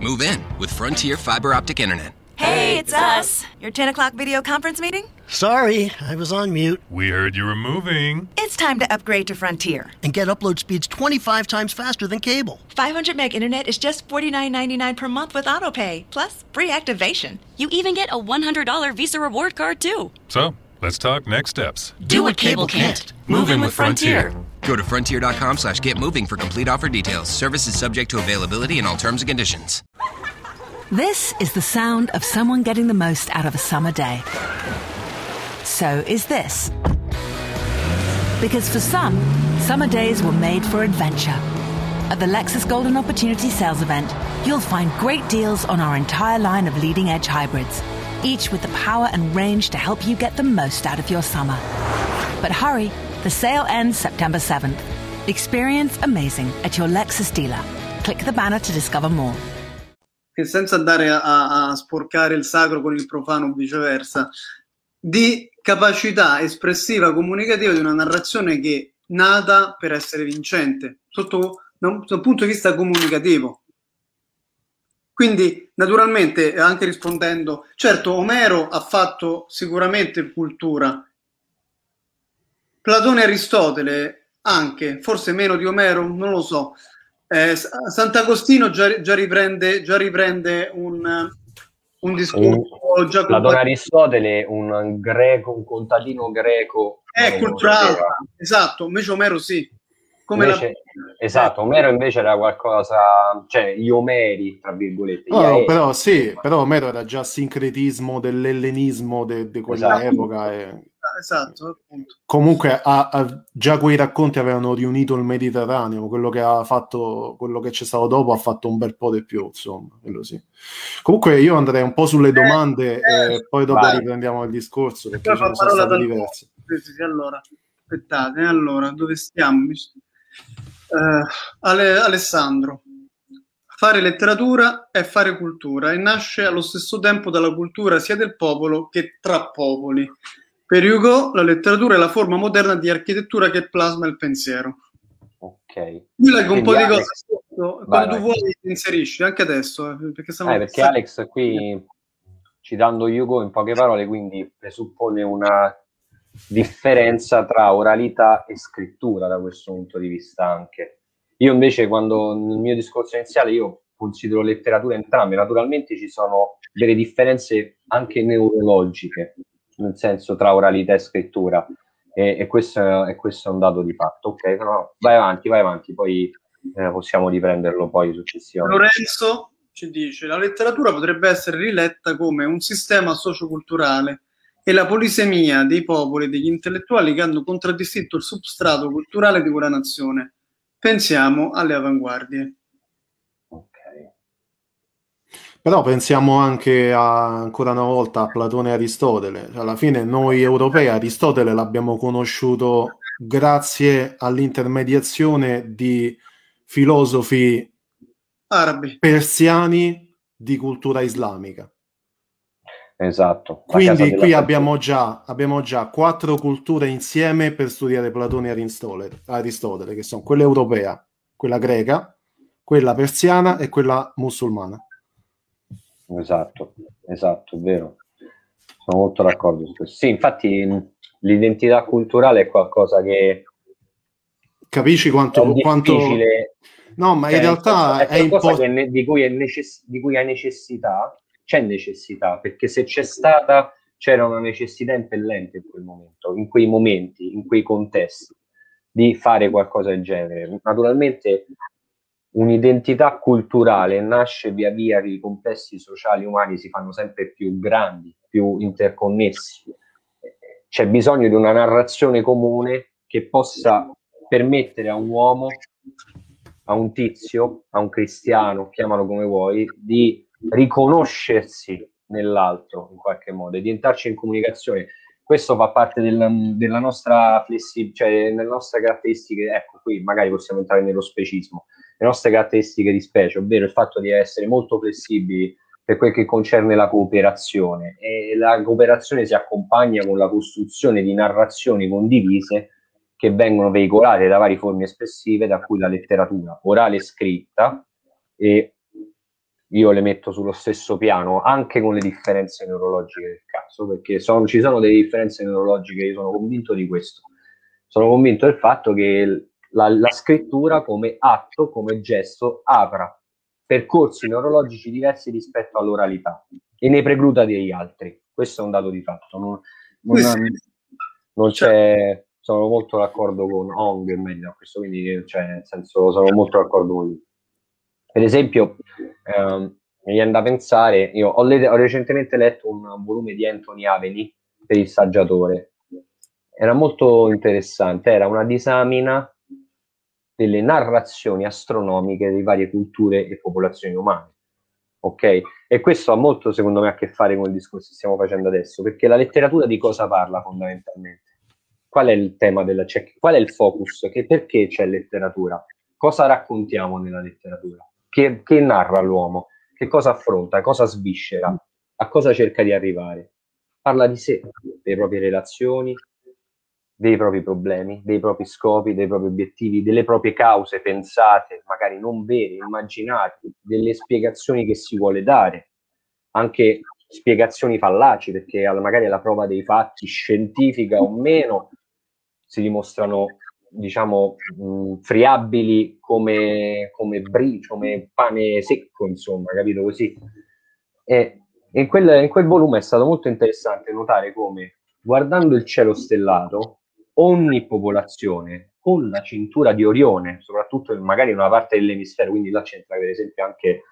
Speaker 1: Move in with Frontier Fiber Optic Internet.
Speaker 2: Hey, it's us. Your 10 o'clock video conference meeting?
Speaker 3: Sorry, I was on mute.
Speaker 4: We heard you were moving.
Speaker 2: It's time to upgrade to Frontier.
Speaker 3: And get upload speeds 25 times faster than cable.
Speaker 2: 500 meg internet is just $49.99 per month with autopay, plus free activation.
Speaker 5: You even get a $100 Visa reward card, too.
Speaker 4: So, Let's talk next steps.
Speaker 2: Do what cable can't. Move in with Frontier.
Speaker 1: Go to frontier.com slash get moving for complete offer details. Service is subject to availability and all terms and conditions.
Speaker 10: This is the sound of someone getting the most out of a summer day. So is this. Because for some, summer days were made for adventure. At the Lexus Golden Opportunity Sales Event, you'll find great deals on our entire line of leading edge hybrids each with the power and range to help you get the most out of your summer. But hurry, the sale ends September 7th. Experience amazing at your Lexus dealer. Click the banner to discover more.
Speaker 6: Che senza andare a, a- sporcare il sacro con il profano o viceversa, di capacità espressiva comunicativa di una narrazione che nata per essere vincente, sotto da un, da un punto di vista comunicativo. Quindi, naturalmente, anche rispondendo, certo, Omero ha fatto sicuramente cultura. Platone e Aristotele anche, forse meno di Omero, non lo so. Eh, Sant'Agostino già, già riprende, già riprende un, un discorso già
Speaker 8: Platone Aristotele, un greco, un contadino greco.
Speaker 6: è
Speaker 8: non
Speaker 6: culturale, esatto, invece Omero sì. Come
Speaker 8: Invece- Esatto, Omero invece era qualcosa, cioè gli Omeri, tra virgolette.
Speaker 7: No,
Speaker 8: Aeri.
Speaker 7: però sì, però Omero era già sincretismo dell'ellenismo di quella
Speaker 8: Esatto.
Speaker 7: epoca e
Speaker 6: la... Esatto, appunto.
Speaker 7: comunque ha- ha- già quei racconti avevano riunito il Mediterraneo, quello che ha fatto, quello che c'è stato dopo ha fatto un bel po' di più, insomma, quello sì. Comunque io andrei un po' sulle domande
Speaker 6: eh,
Speaker 7: e poi dopo
Speaker 8: vai.
Speaker 7: riprendiamo il discorso perché ne sono
Speaker 6: dal-
Speaker 7: diverse.
Speaker 6: Sì, sì, allora, aspettate, eh, allora, dove stiamo? Mi- Eh, Ale- Alessandro, fare letteratura è fare cultura e nasce allo stesso tempo dalla cultura sia del popolo che tra popoli. Per Hugo la letteratura è la forma moderna di architettura che plasma il pensiero.
Speaker 8: Ok.
Speaker 6: Io leggo un po' di cose
Speaker 8: Vai,
Speaker 6: quando tu
Speaker 8: vai.
Speaker 6: vuoi inserisci, anche adesso, eh, perché stiamo
Speaker 8: Eh, perché Alex qui, citando Hugo in poche parole, quindi presuppone una differenza tra oralità e scrittura da questo punto di vista anche. Io invece quando nel mio discorso iniziale io considero letteratura entrambe, naturalmente ci sono delle differenze anche neurologiche, nel senso tra oralità e scrittura e, e questo, e questo è un dato di fatto. Ok, no, vai avanti, vai avanti, poi eh, possiamo riprenderlo poi successivamente.
Speaker 6: Lorenzo ci dice la letteratura potrebbe essere riletta come un sistema socioculturale e la polisemia dei popoli e degli intellettuali che hanno contraddistinto il substrato culturale di quella nazione. Pensiamo alle avanguardie.
Speaker 7: Però pensiamo anche a, ancora una volta a Platone e Aristotele. Cioè, alla fine noi europei Aristotele l'abbiamo conosciuto grazie all'intermediazione di filosofi
Speaker 6: Arabi.
Speaker 7: persiani di cultura islamica.
Speaker 8: Esatto.
Speaker 7: Quindi qui abbiamo già, abbiamo già quattro culture insieme per studiare Platone e Aristotele, che sono quella europea, quella greca, quella persiana e quella musulmana.
Speaker 8: Esatto, esatto, è vero. Sono molto d'accordo su questo. Sì, infatti mh, l'identità culturale è qualcosa che
Speaker 7: Capisci quanto...
Speaker 8: è
Speaker 7: quanto... No, ma in
Speaker 8: cioè,
Speaker 7: realtà
Speaker 8: è
Speaker 7: è
Speaker 8: qualcosa
Speaker 7: impo-
Speaker 8: che ne- di, cui è necess- di cui hai necessità, c'è necessità, perché se c'è stata, c'era una necessità impellente in quel momento, in quei momenti, in quei contesti, di fare qualcosa del genere. Naturalmente un'identità culturale nasce via via che i complessi sociali umani si fanno sempre più grandi, più interconnessi. C'è bisogno di una narrazione comune che possa permettere a un uomo, a un tizio, a un cristiano, chiamalo come vuoi, di riconoscersi nell'altro in qualche modo e di entrarci in comunicazione. Questo fa parte del- della nostra flessibilità, cioè nelle nostre caratteristiche, ecco qui magari possiamo entrare nello specismo, le nostre caratteristiche di specie, ovvero il fatto di essere molto flessibili per quel che concerne la cooperazione e la cooperazione si accompagna con la costruzione di narrazioni condivise che vengono veicolate da varie forme espressive, da cui la letteratura orale e scritta, e io le metto sullo stesso piano anche con le differenze neurologiche del caso, perché sono- ci sono delle differenze neurologiche, io sono convinto di questo. Sono convinto del fatto che la, la scrittura come atto, come gesto, apra percorsi neurologici diversi rispetto all'oralità e ne precluda degli altri. Questo è un dato di fatto. Non, non- non c'è, sono molto d'accordo con Hong, meglio, a questo quindi, cioè, nel senso, sono molto d'accordo con lui. Per esempio, ehm, mi viene da pensare, io ho, le- ho recentemente letto un volume di Anthony Aveni per il saggiatore. Era molto interessante, era una disamina delle narrazioni astronomiche di varie culture e popolazioni umane. Ok? E questo ha molto, secondo me, a che fare con il discorso che stiamo facendo adesso, perché la letteratura di cosa parla fondamentalmente? qual è il tema della cioè, qual è il focus? Che perché c'è letteratura? Cosa raccontiamo nella letteratura? Che, che narra l'uomo? Che cosa affronta? Cosa sviscera? A cosa cerca di arrivare? Parla di sé, delle proprie relazioni, dei propri problemi, dei propri scopi, dei propri obiettivi, delle proprie cause pensate, magari non vere, immaginate, delle spiegazioni che si vuole dare, anche spiegazioni fallaci, perché magari alla prova dei fatti, scientifica o meno, si dimostrano diciamo mh, friabili come, come brie, come pane secco, insomma, capito così? E in quel, in quel volume è stato molto interessante notare come guardando il cielo stellato ogni popolazione con la cintura di Orione, soprattutto magari in una parte dell'emisfero, quindi là c'entra per esempio anche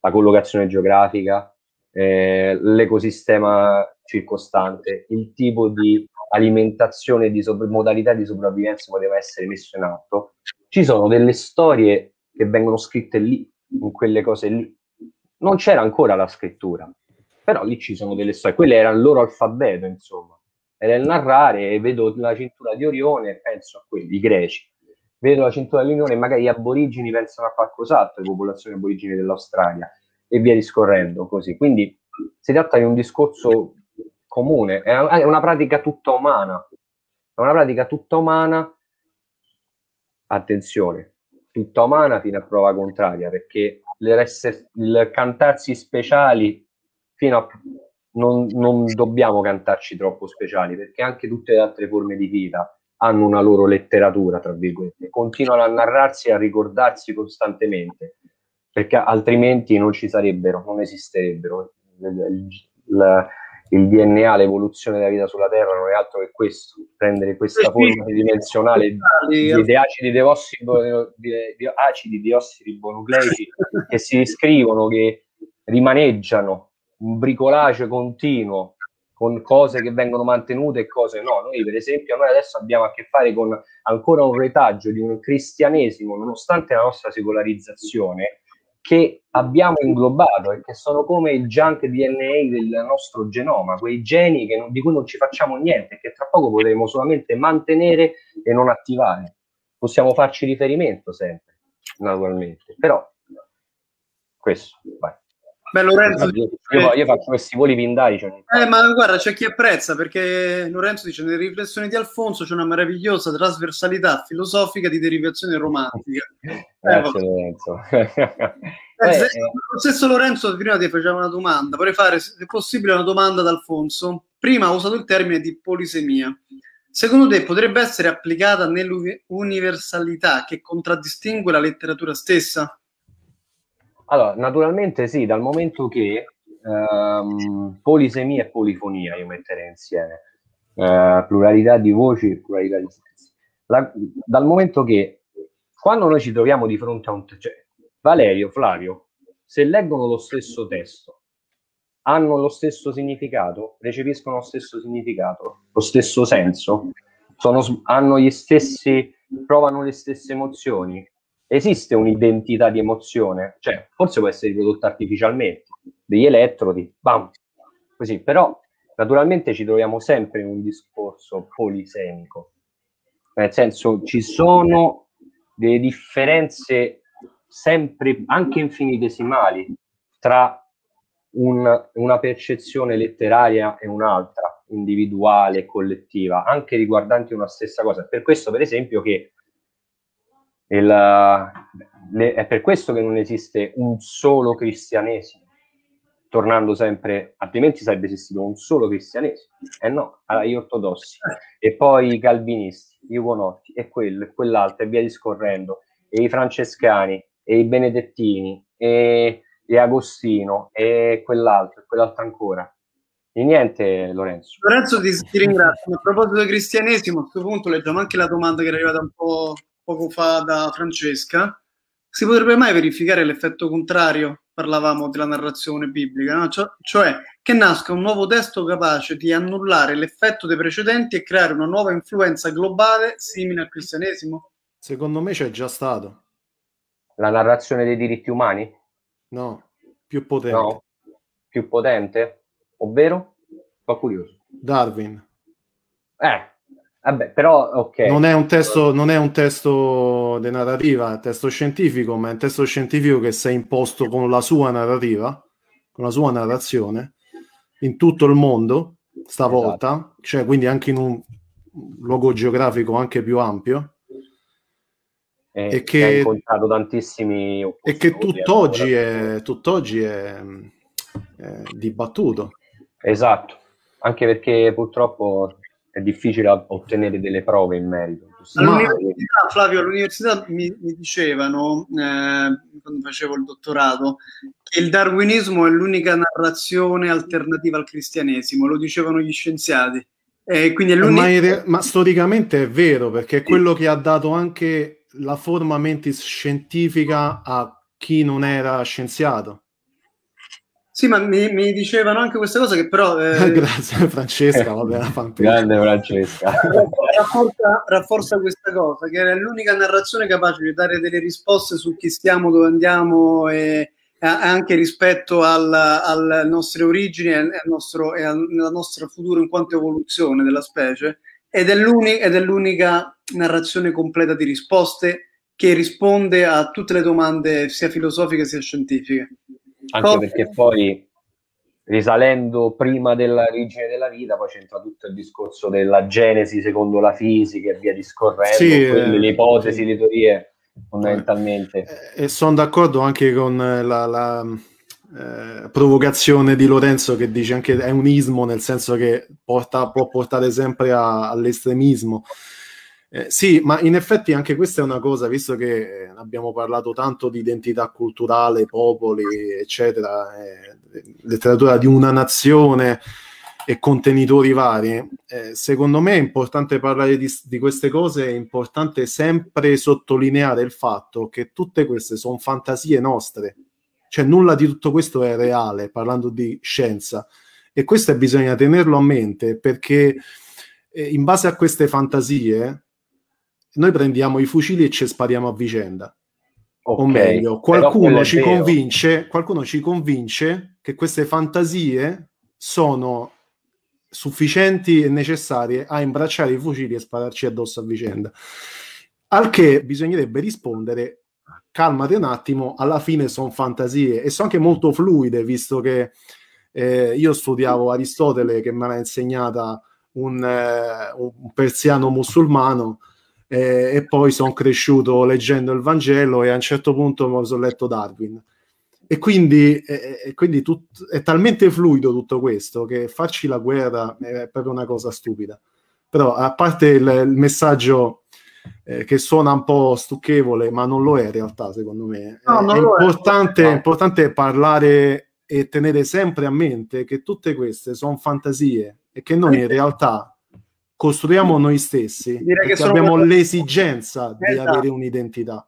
Speaker 8: la collocazione geografica, eh, l'ecosistema circostante, il tipo di alimentazione, di sopra- modalità di sopravvivenza poteva essere messo in atto. Ci sono delle storie che vengono scritte lì, in quelle cose lì. Non c'era ancora la scrittura, però lì ci sono delle storie, quelle erano il loro alfabeto, insomma e nel narrare vedo la cintura di Orione penso a quelli, i greci. Vedo la cintura di Orione e magari gli aborigeni pensano a qualcos'altro, le popolazioni aborigeni dell'Australia e via discorrendo così. Quindi si tratta di un discorso comune, è una pratica tutta umana, è una pratica tutta umana, attenzione, tutta umana fino a prova contraria, perché il cantarsi speciali fino a non, non dobbiamo cantarci troppo speciali, perché anche tutte le altre forme di vita hanno una loro letteratura, tra virgolette, continuano a narrarsi e a ricordarsi costantemente, perché altrimenti non ci sarebbero, non esisterebbero. Il, il, il DNA, l'evoluzione della vita sulla Terra non è altro che questo, prendere questa forma tridimensionale di, di acidi deossidi, di, di acidi deossiribonucleici che si iscrivono, che rimaneggiano un bricolage continuo con cose che vengono mantenute e cose no. Noi, per esempio, noi adesso abbiamo a che fare con ancora un retaggio di un cristianesimo, nonostante la nostra secolarizzazione, che abbiamo inglobato e che sono come il junk DNA del nostro genoma, quei geni non, di cui non ci facciamo niente, che tra poco potremo solamente mantenere e non attivare. Possiamo farci riferimento sempre, naturalmente, però questo, vai.
Speaker 6: Beh, Lorenzo
Speaker 8: io, io, io, faccio questi voli pindari. Cioè...
Speaker 6: Eh, ma guarda, c'è chi apprezza perché Lorenzo dice: Nelle riflessioni di Alfonso c'è una meravigliosa trasversalità filosofica di derivazione romantica.
Speaker 8: Grazie, eh, Lorenzo.
Speaker 6: Eh, se, eh. Lo stesso Lorenzo prima ti faceva una domanda. Vorrei fare, se possibile, una domanda ad Alfonso. Prima ha usato il termine di polisemia. Secondo te potrebbe essere applicata nell'universalità che contraddistingue la letteratura stessa?
Speaker 8: Allora, naturalmente sì, dal momento che ehm, polisemia e polifonia io metterei insieme, eh, pluralità di voci e pluralità di sensi. La, dal momento che quando noi ci troviamo di fronte a un... Cioè, Valerio, Flavio, se leggono lo stesso testo, hanno lo stesso significato, recepiscono lo stesso significato, lo stesso senso, sono, hanno gli stessi, provano le stesse emozioni, esiste un'identità di emozione, cioè forse può essere riprodotta artificialmente, degli elettrodi, bam, così, però naturalmente ci troviamo sempre in un discorso polisemico, nel senso ci sono delle differenze sempre anche infinitesimali tra un, una percezione letteraria e un'altra, individuale collettiva, anche riguardanti una stessa cosa. Per questo, per esempio, che il, le, è per questo che non esiste un solo cristianesimo, tornando sempre, altrimenti sarebbe esistito un solo cristianesimo. E eh no, gli ortodossi, e poi i calvinisti, i ugonotti, e quello, e quell'altro, e via discorrendo, e i francescani, e i benedettini, e, e Agostino, e quell'altro, e quell'altro ancora. E niente, Lorenzo.
Speaker 6: Lorenzo ti, ti ringrazio. A proposito del cristianesimo, a questo punto leggiamo anche la domanda che è arrivata un po' poco fa da Francesca, si potrebbe mai verificare l'effetto contrario? Parlavamo della narrazione biblica, no? Cioè, cioè, che nasca un nuovo testo capace di annullare l'effetto dei precedenti e creare una nuova influenza globale simile al cristianesimo?
Speaker 7: Secondo me c'è già stato.
Speaker 8: La narrazione dei diritti umani?
Speaker 7: No, più potente.
Speaker 8: No, più potente? Ovvero? Fa curioso.
Speaker 7: Darwin.
Speaker 8: Eh, Vabbè, però, ok.
Speaker 7: Non è un testo, non è un testo di narrativa, è un testo scientifico, ma è un testo scientifico che si è imposto con la sua narrativa, con la sua narrazione, in tutto il mondo, stavolta, esatto. cioè quindi anche in un luogo geografico anche più ampio.
Speaker 8: E, e che ha incontrato tantissimi
Speaker 7: e che tutt'oggi è, tutt'oggi è, è dibattuto.
Speaker 8: Esatto, anche perché purtroppo è difficile ottenere delle prove in merito.
Speaker 6: All'università, Flavio, all'università mi, mi dicevano, eh, quando facevo il dottorato, che il darwinismo è l'unica narrazione alternativa al cristianesimo, lo dicevano gli scienziati. Eh, quindi è
Speaker 7: ma, re- ma, storicamente è vero, perché è quello che ha dato anche la forma mentis scientifica a chi non era scienziato.
Speaker 6: Sì, ma mi, mi, dicevano anche questa cosa che però... Eh,
Speaker 7: Grazie Francesca, vabbè,
Speaker 8: la Grande Francesca.
Speaker 6: rafforza, rafforza, questa cosa, che è l'unica narrazione capace di dare delle risposte su chi stiamo, dove andiamo e anche rispetto alle nostre origini e al nostro, e al nostro futuro in quanto evoluzione della specie. Ed è, ed è l'unica narrazione completa di risposte che risponde a tutte le domande sia filosofiche sia scientifiche.
Speaker 8: Anche Cosa... perché poi risalendo prima dell'origine della vita, poi c'entra tutto il discorso della genesi secondo la fisica e via discorrendo, sì, quindi eh, le ipotesi, sì. le teorie fondamentalmente.
Speaker 7: Eh, e sono d'accordo anche con la, la eh, provocazione di Lorenzo che dice anche è un ismo, nel senso che porta, può portare sempre a, all'estremismo. Eh, sì, ma in effetti anche questa è una cosa, visto che eh, abbiamo parlato tanto di identità culturale, popoli, eccetera, eh, letteratura di una nazione e contenitori vari, eh, secondo me è importante parlare di, di, queste cose, è importante sempre sottolineare il fatto che tutte queste sono fantasie nostre, cioè nulla di tutto questo è reale, parlando di scienza. E questo bisogna tenerlo a mente perché eh, in base a queste fantasie noi prendiamo i fucili e ci spariamo a vicenda. Okay, o meglio, qualcuno ci, convince, qualcuno ci convince che queste fantasie sono sufficienti e necessarie a imbracciare i fucili e spararci addosso a vicenda. Al che bisognerebbe rispondere: calmati un attimo, alla fine sono fantasie e sono anche molto fluide, visto che eh, io studiavo Aristotele che me l'ha insegnata un, eh, un persiano musulmano eh, e poi sono cresciuto leggendo il Vangelo e a un certo punto mi sono letto Darwin. E quindi, eh, quindi tut- è talmente fluido tutto questo che farci la guerra è proprio una cosa stupida. Però a parte il, il messaggio eh, che suona un po' stucchevole, ma non lo è in realtà, secondo me. No, è, importante, è. è importante parlare e tenere sempre a mente che tutte queste sono fantasie e che noi in realtà costruiamo noi stessi Direi che abbiamo proprio... l'esigenza esatto. di avere un'identità.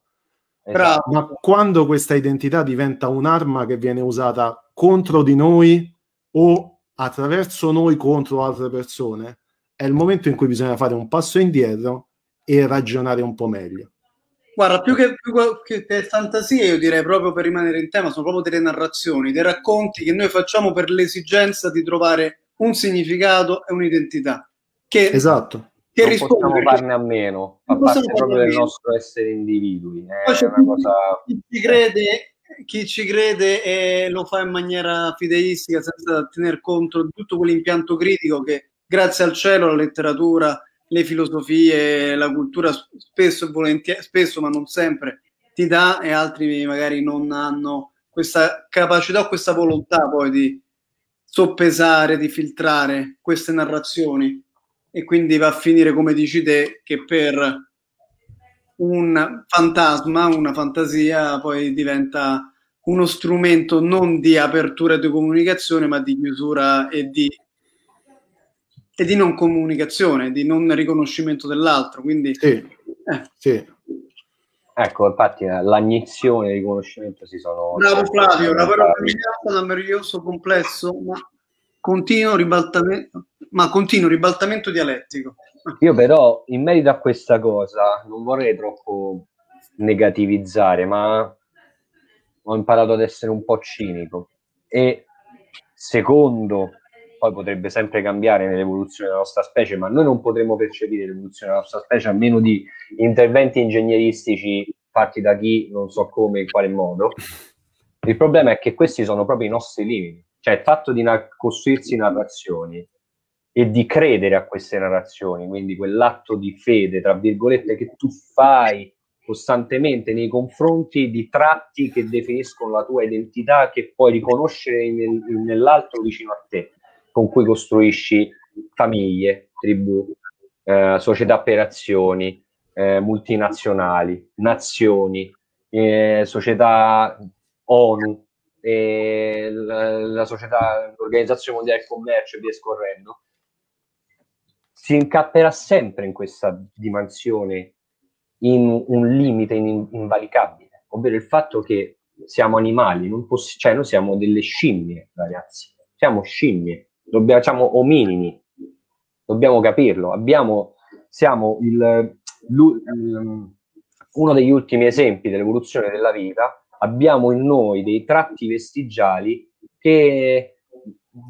Speaker 7: Bravo. Ma quando questa identità diventa un'arma che viene usata contro di noi o attraverso noi contro altre persone, è il momento in cui bisogna fare un passo indietro e ragionare un po' meglio.
Speaker 6: Guarda, più che, più che fantasie, io direi proprio per rimanere in tema, sono proprio delle narrazioni, dei racconti che noi facciamo per l'esigenza di trovare un significato e un'identità che,
Speaker 7: esatto.
Speaker 8: che non risponde, possiamo farne a meno, fa parte proprio del nostro essere individui. È una cosa...
Speaker 6: chi, ci crede, chi ci crede e lo fa in maniera fideistica senza tener conto di tutto quell'impianto critico che grazie al cielo la letteratura, le filosofie, la cultura spesso, volentieri, spesso ma non sempre ti dà e altri magari non hanno questa capacità o questa volontà poi di soppesare, di filtrare queste narrazioni e quindi va a finire come dici te che per un fantasma, una fantasia poi diventa uno strumento non di apertura di comunicazione ma di chiusura e di, e di non comunicazione, di non riconoscimento dell'altro. Quindi,
Speaker 7: sì, eh. sì.
Speaker 8: Ecco, infatti eh, l'agnizione e il riconoscimento si sono...
Speaker 6: Bravo Flavio, una parola meraviglioso, complesso, ma continuo ribaltamento, ma continuo ribaltamento dialettico.
Speaker 8: Io però in merito a questa cosa non vorrei troppo negativizzare, ma ho imparato ad essere un po' cinico e secondo poi potrebbe sempre cambiare nell'evoluzione della nostra specie, ma noi non potremo percepire l'evoluzione della nostra specie a meno di interventi ingegneristici fatti da chi non so come, in quale modo. Il problema è che questi sono proprio i nostri limiti, cioè il fatto di na- costruirsi narrazioni e di credere a queste narrazioni, quindi quell'atto di fede, tra virgolette, che tu fai costantemente nei confronti di tratti che definiscono la tua identità, che puoi riconoscere nel, nell'altro vicino a te, con cui costruisci famiglie, tribù, eh, società per azioni, eh, multinazionali, nazioni, eh, società ONU, la, la, società, l'Organizzazione Mondiale del Commercio e via scorrendo, si incapperà sempre in questa dimensione in un limite in, invalicabile, ovvero il fatto che siamo animali, non poss- cioè noi siamo delle scimmie, ragazzi, siamo scimmie, dobbiamo, siamo ominini, dobbiamo capirlo, abbiamo, siamo il, uno degli ultimi esempi dell'evoluzione della vita, abbiamo in noi dei tratti vestigiali che,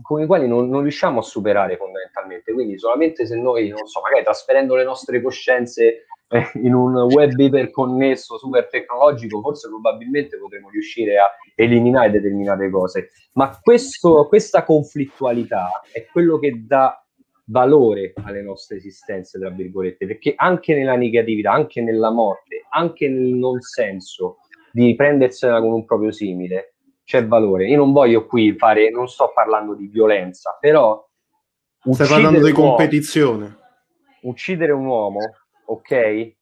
Speaker 8: con i quali non, non, riusciamo a superare fondamentalmente. Quindi solamente se noi, non so, magari trasferendo le nostre coscienze eh, in un web iperconnesso, super tecnologico, forse probabilmente potremo riuscire a eliminare determinate cose. Ma questo, questa conflittualità è quello che dà valore alle nostre esistenze, tra virgolette, perché anche nella negatività, anche nella morte, anche nel non senso di prendersela con un proprio simile, c'è valore. Io non voglio qui fare, non sto parlando di violenza, però...
Speaker 7: Stai parlando di competizione.
Speaker 8: Uccidere un uomo ok?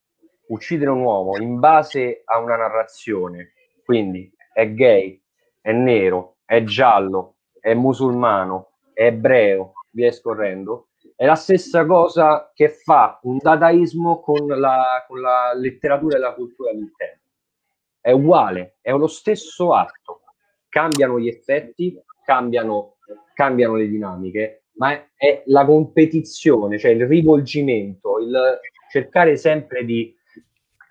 Speaker 8: Uccidere un uomo in base a una narrazione, quindi è gay, è nero, è giallo, è musulmano, è ebreo, via scorrendo, è la stessa cosa che fa un dadaismo con la, con la letteratura e la cultura del tempo. È uguale, è lo stesso atto. Cambiano gli effetti, cambiano, cambiano le dinamiche, ma è, è la competizione, cioè il rivolgimento, il, cercare sempre di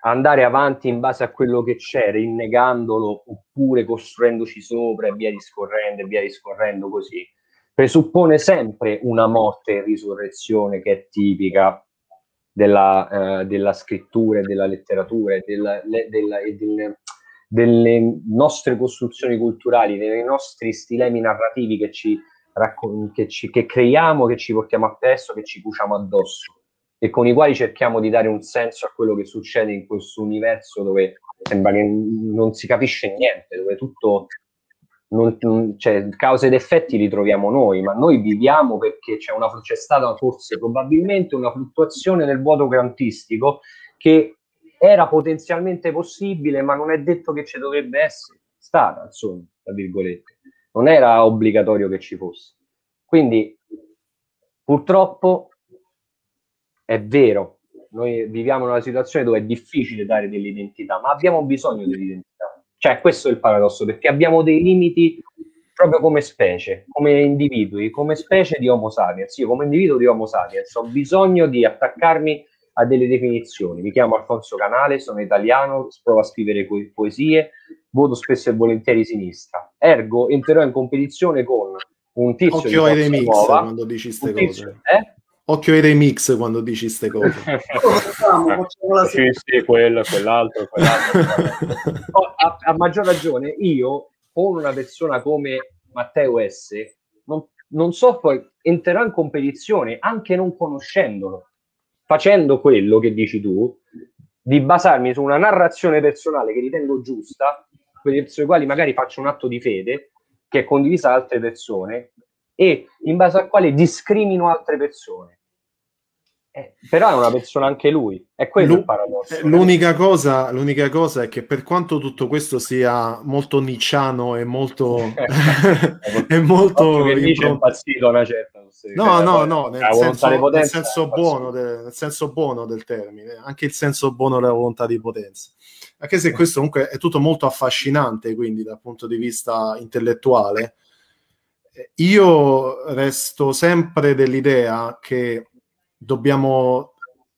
Speaker 8: andare avanti in base a quello che c'è, rinnegandolo oppure costruendoci sopra e via discorrendo e via discorrendo così, presuppone sempre una morte e risurrezione che è tipica della, eh, della scrittura della letteratura della, le, della, e delle, delle nostre costruzioni culturali, dei nostri stilemi narrativi che ci, raccon- che, ci, che creiamo, che ci portiamo appresso, che ci cuciamo addosso e con i quali cerchiamo di dare un senso a quello che succede in questo universo dove sembra che non si capisce niente, dove tutto, non, cioè, cause ed effetti li troviamo noi, ma noi viviamo perché c'è, una, c'è stata forse probabilmente una fluttuazione del vuoto quantistico che era potenzialmente possibile, ma non è detto che ci dovrebbe essere stata, insomma, tra virgolette. Non era obbligatorio che ci fosse. Quindi, purtroppo, è vero, noi viviamo in una situazione dove è difficile dare dell'identità, ma abbiamo bisogno dell'identità. Cioè, questo è il paradosso, perché abbiamo dei limiti proprio come specie, come individui, come specie di Homo sapiens. Io come individuo di Homo sapiens ho bisogno di attaccarmi a delle definizioni. Mi chiamo Alfonso Canale, sono italiano, provo a scrivere po- poesie, voto spesso e volentieri sinistra. Ergo, entrerò in competizione con un tizio
Speaker 7: Occhio ai remix nuova, quando dici queste cose. Tizio, eh? Occhio ai remix quando dici queste cose.
Speaker 8: sì, sì, quello, quell'altro, quell'altro. a, a, maggior ragione, io con una persona come Matteo S. Non, non so poi entrerà in competizione anche non conoscendolo, facendo quello che dici tu, di basarmi su una narrazione personale che ritengo giusta, verso i quali magari faccio un atto di fede, che è condivisa da altre persone, e in base al quale discrimino altre persone. Eh, però è una persona anche lui, è quello L- il paradosso.
Speaker 7: Eh, l'unica cosa, l'unica cosa è che per quanto tutto questo sia molto nicciano e molto... è molto...
Speaker 8: Che dice impazzito una certa...
Speaker 7: No, no, no, nel senso, nel, senso buono nel senso buono del termine, anche il senso buono della volontà di potenza. Anche se questo comunque è tutto molto affascinante, quindi dal punto di vista intellettuale, io resto sempre dell'idea che dobbiamo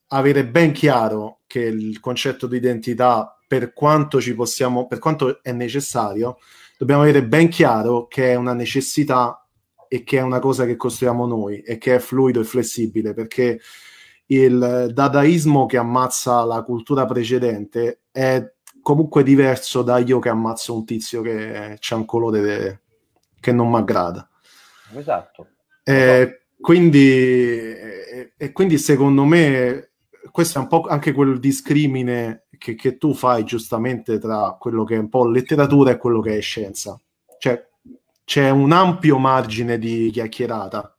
Speaker 7: avere ben chiaro che il concetto di identità, per quanto ci possiamo, per quanto è necessario, dobbiamo avere ben chiaro che è una necessità e che è una cosa che costruiamo noi e che è fluido e flessibile, perché il dadaismo che ammazza la cultura precedente è comunque diverso da io che ammazzo un tizio che c'ha un colore. Che non mi aggrada.
Speaker 8: Esatto.
Speaker 7: Eh, quindi, e, e quindi secondo me questo è un po' anche quel discrimine che, che, tu fai giustamente tra quello che è un po' letteratura e quello che è scienza. Cioè c'è un ampio margine di chiacchierata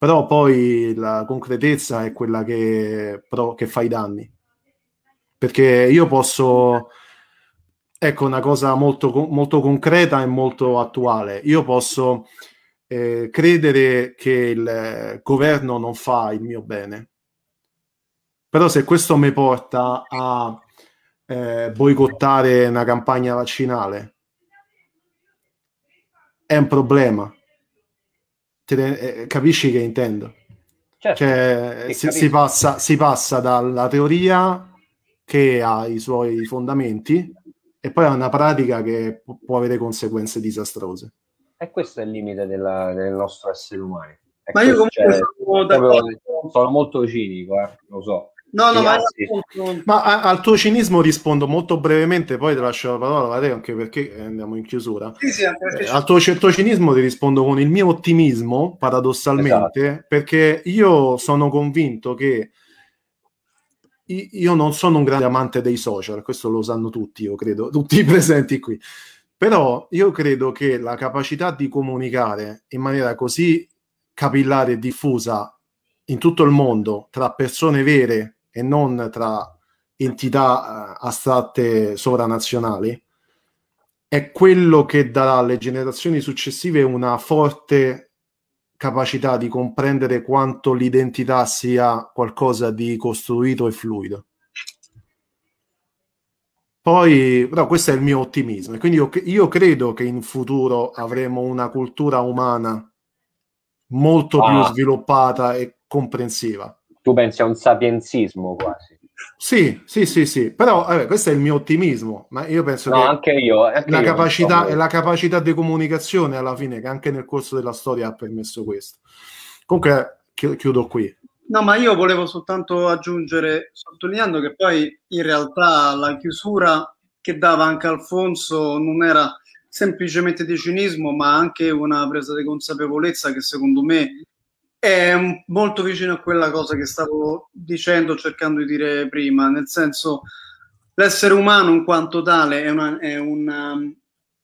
Speaker 7: però poi la concretezza è quella che, però, che fa i danni. Perché io posso, ecco una cosa molto, molto concreta e molto attuale, io posso eh, credere che il governo non fa il mio bene, però se questo mi porta a eh, boicottare una campagna vaccinale, è un problema. Te, eh, capisci che intendo? Certo, cioè, si, si, passa, si passa dalla teoria che ha i suoi fondamenti e poi a una pratica che può, può avere conseguenze disastrose.
Speaker 8: E questo è il limite della, del nostro essere umano.
Speaker 6: Ma io comunque cioè,
Speaker 8: sono, sono, molto cinico, eh, lo so.
Speaker 6: No, no, ma,
Speaker 7: ma a, al tuo cinismo rispondo molto brevemente, poi ti lascio la parola a te anche perché eh, andiamo in chiusura.
Speaker 6: Sì, sì,
Speaker 7: eh, al tuo, tuo, cinismo ti rispondo con il mio ottimismo, paradossalmente, esatto. perché io sono convinto che io non sono un grande amante dei social, questo lo sanno tutti, io credo, tutti i presenti qui. Però io credo che la capacità di comunicare in maniera così capillare e diffusa in tutto il mondo tra persone vere e non tra entità eh, astratte sovranazionali, è quello che darà alle generazioni successive una forte capacità di comprendere quanto l'identità sia qualcosa di costruito e fluido. Poi, però questo è il mio ottimismo, e quindi io, io credo che in futuro avremo una cultura umana molto ah. più sviluppata e comprensiva
Speaker 8: tu pensi a un sapienzismo quasi.
Speaker 7: Sì, sì, sì, sì, però vabbè, questo è il mio ottimismo, ma io penso
Speaker 8: no,
Speaker 7: che
Speaker 8: anche io, anche
Speaker 7: la,
Speaker 8: io
Speaker 7: capacità, è la capacità di comunicazione alla fine che anche nel corso della storia ha permesso questo. Comunque chiudo qui.
Speaker 6: No, ma io volevo soltanto aggiungere, sottolineando che poi in realtà la chiusura che dava anche Alfonso non era semplicemente di cinismo, ma anche una presa di consapevolezza che secondo me è molto vicino a quella cosa che stavo dicendo, cercando di dire prima, nel senso l'essere umano in quanto tale è una, è una,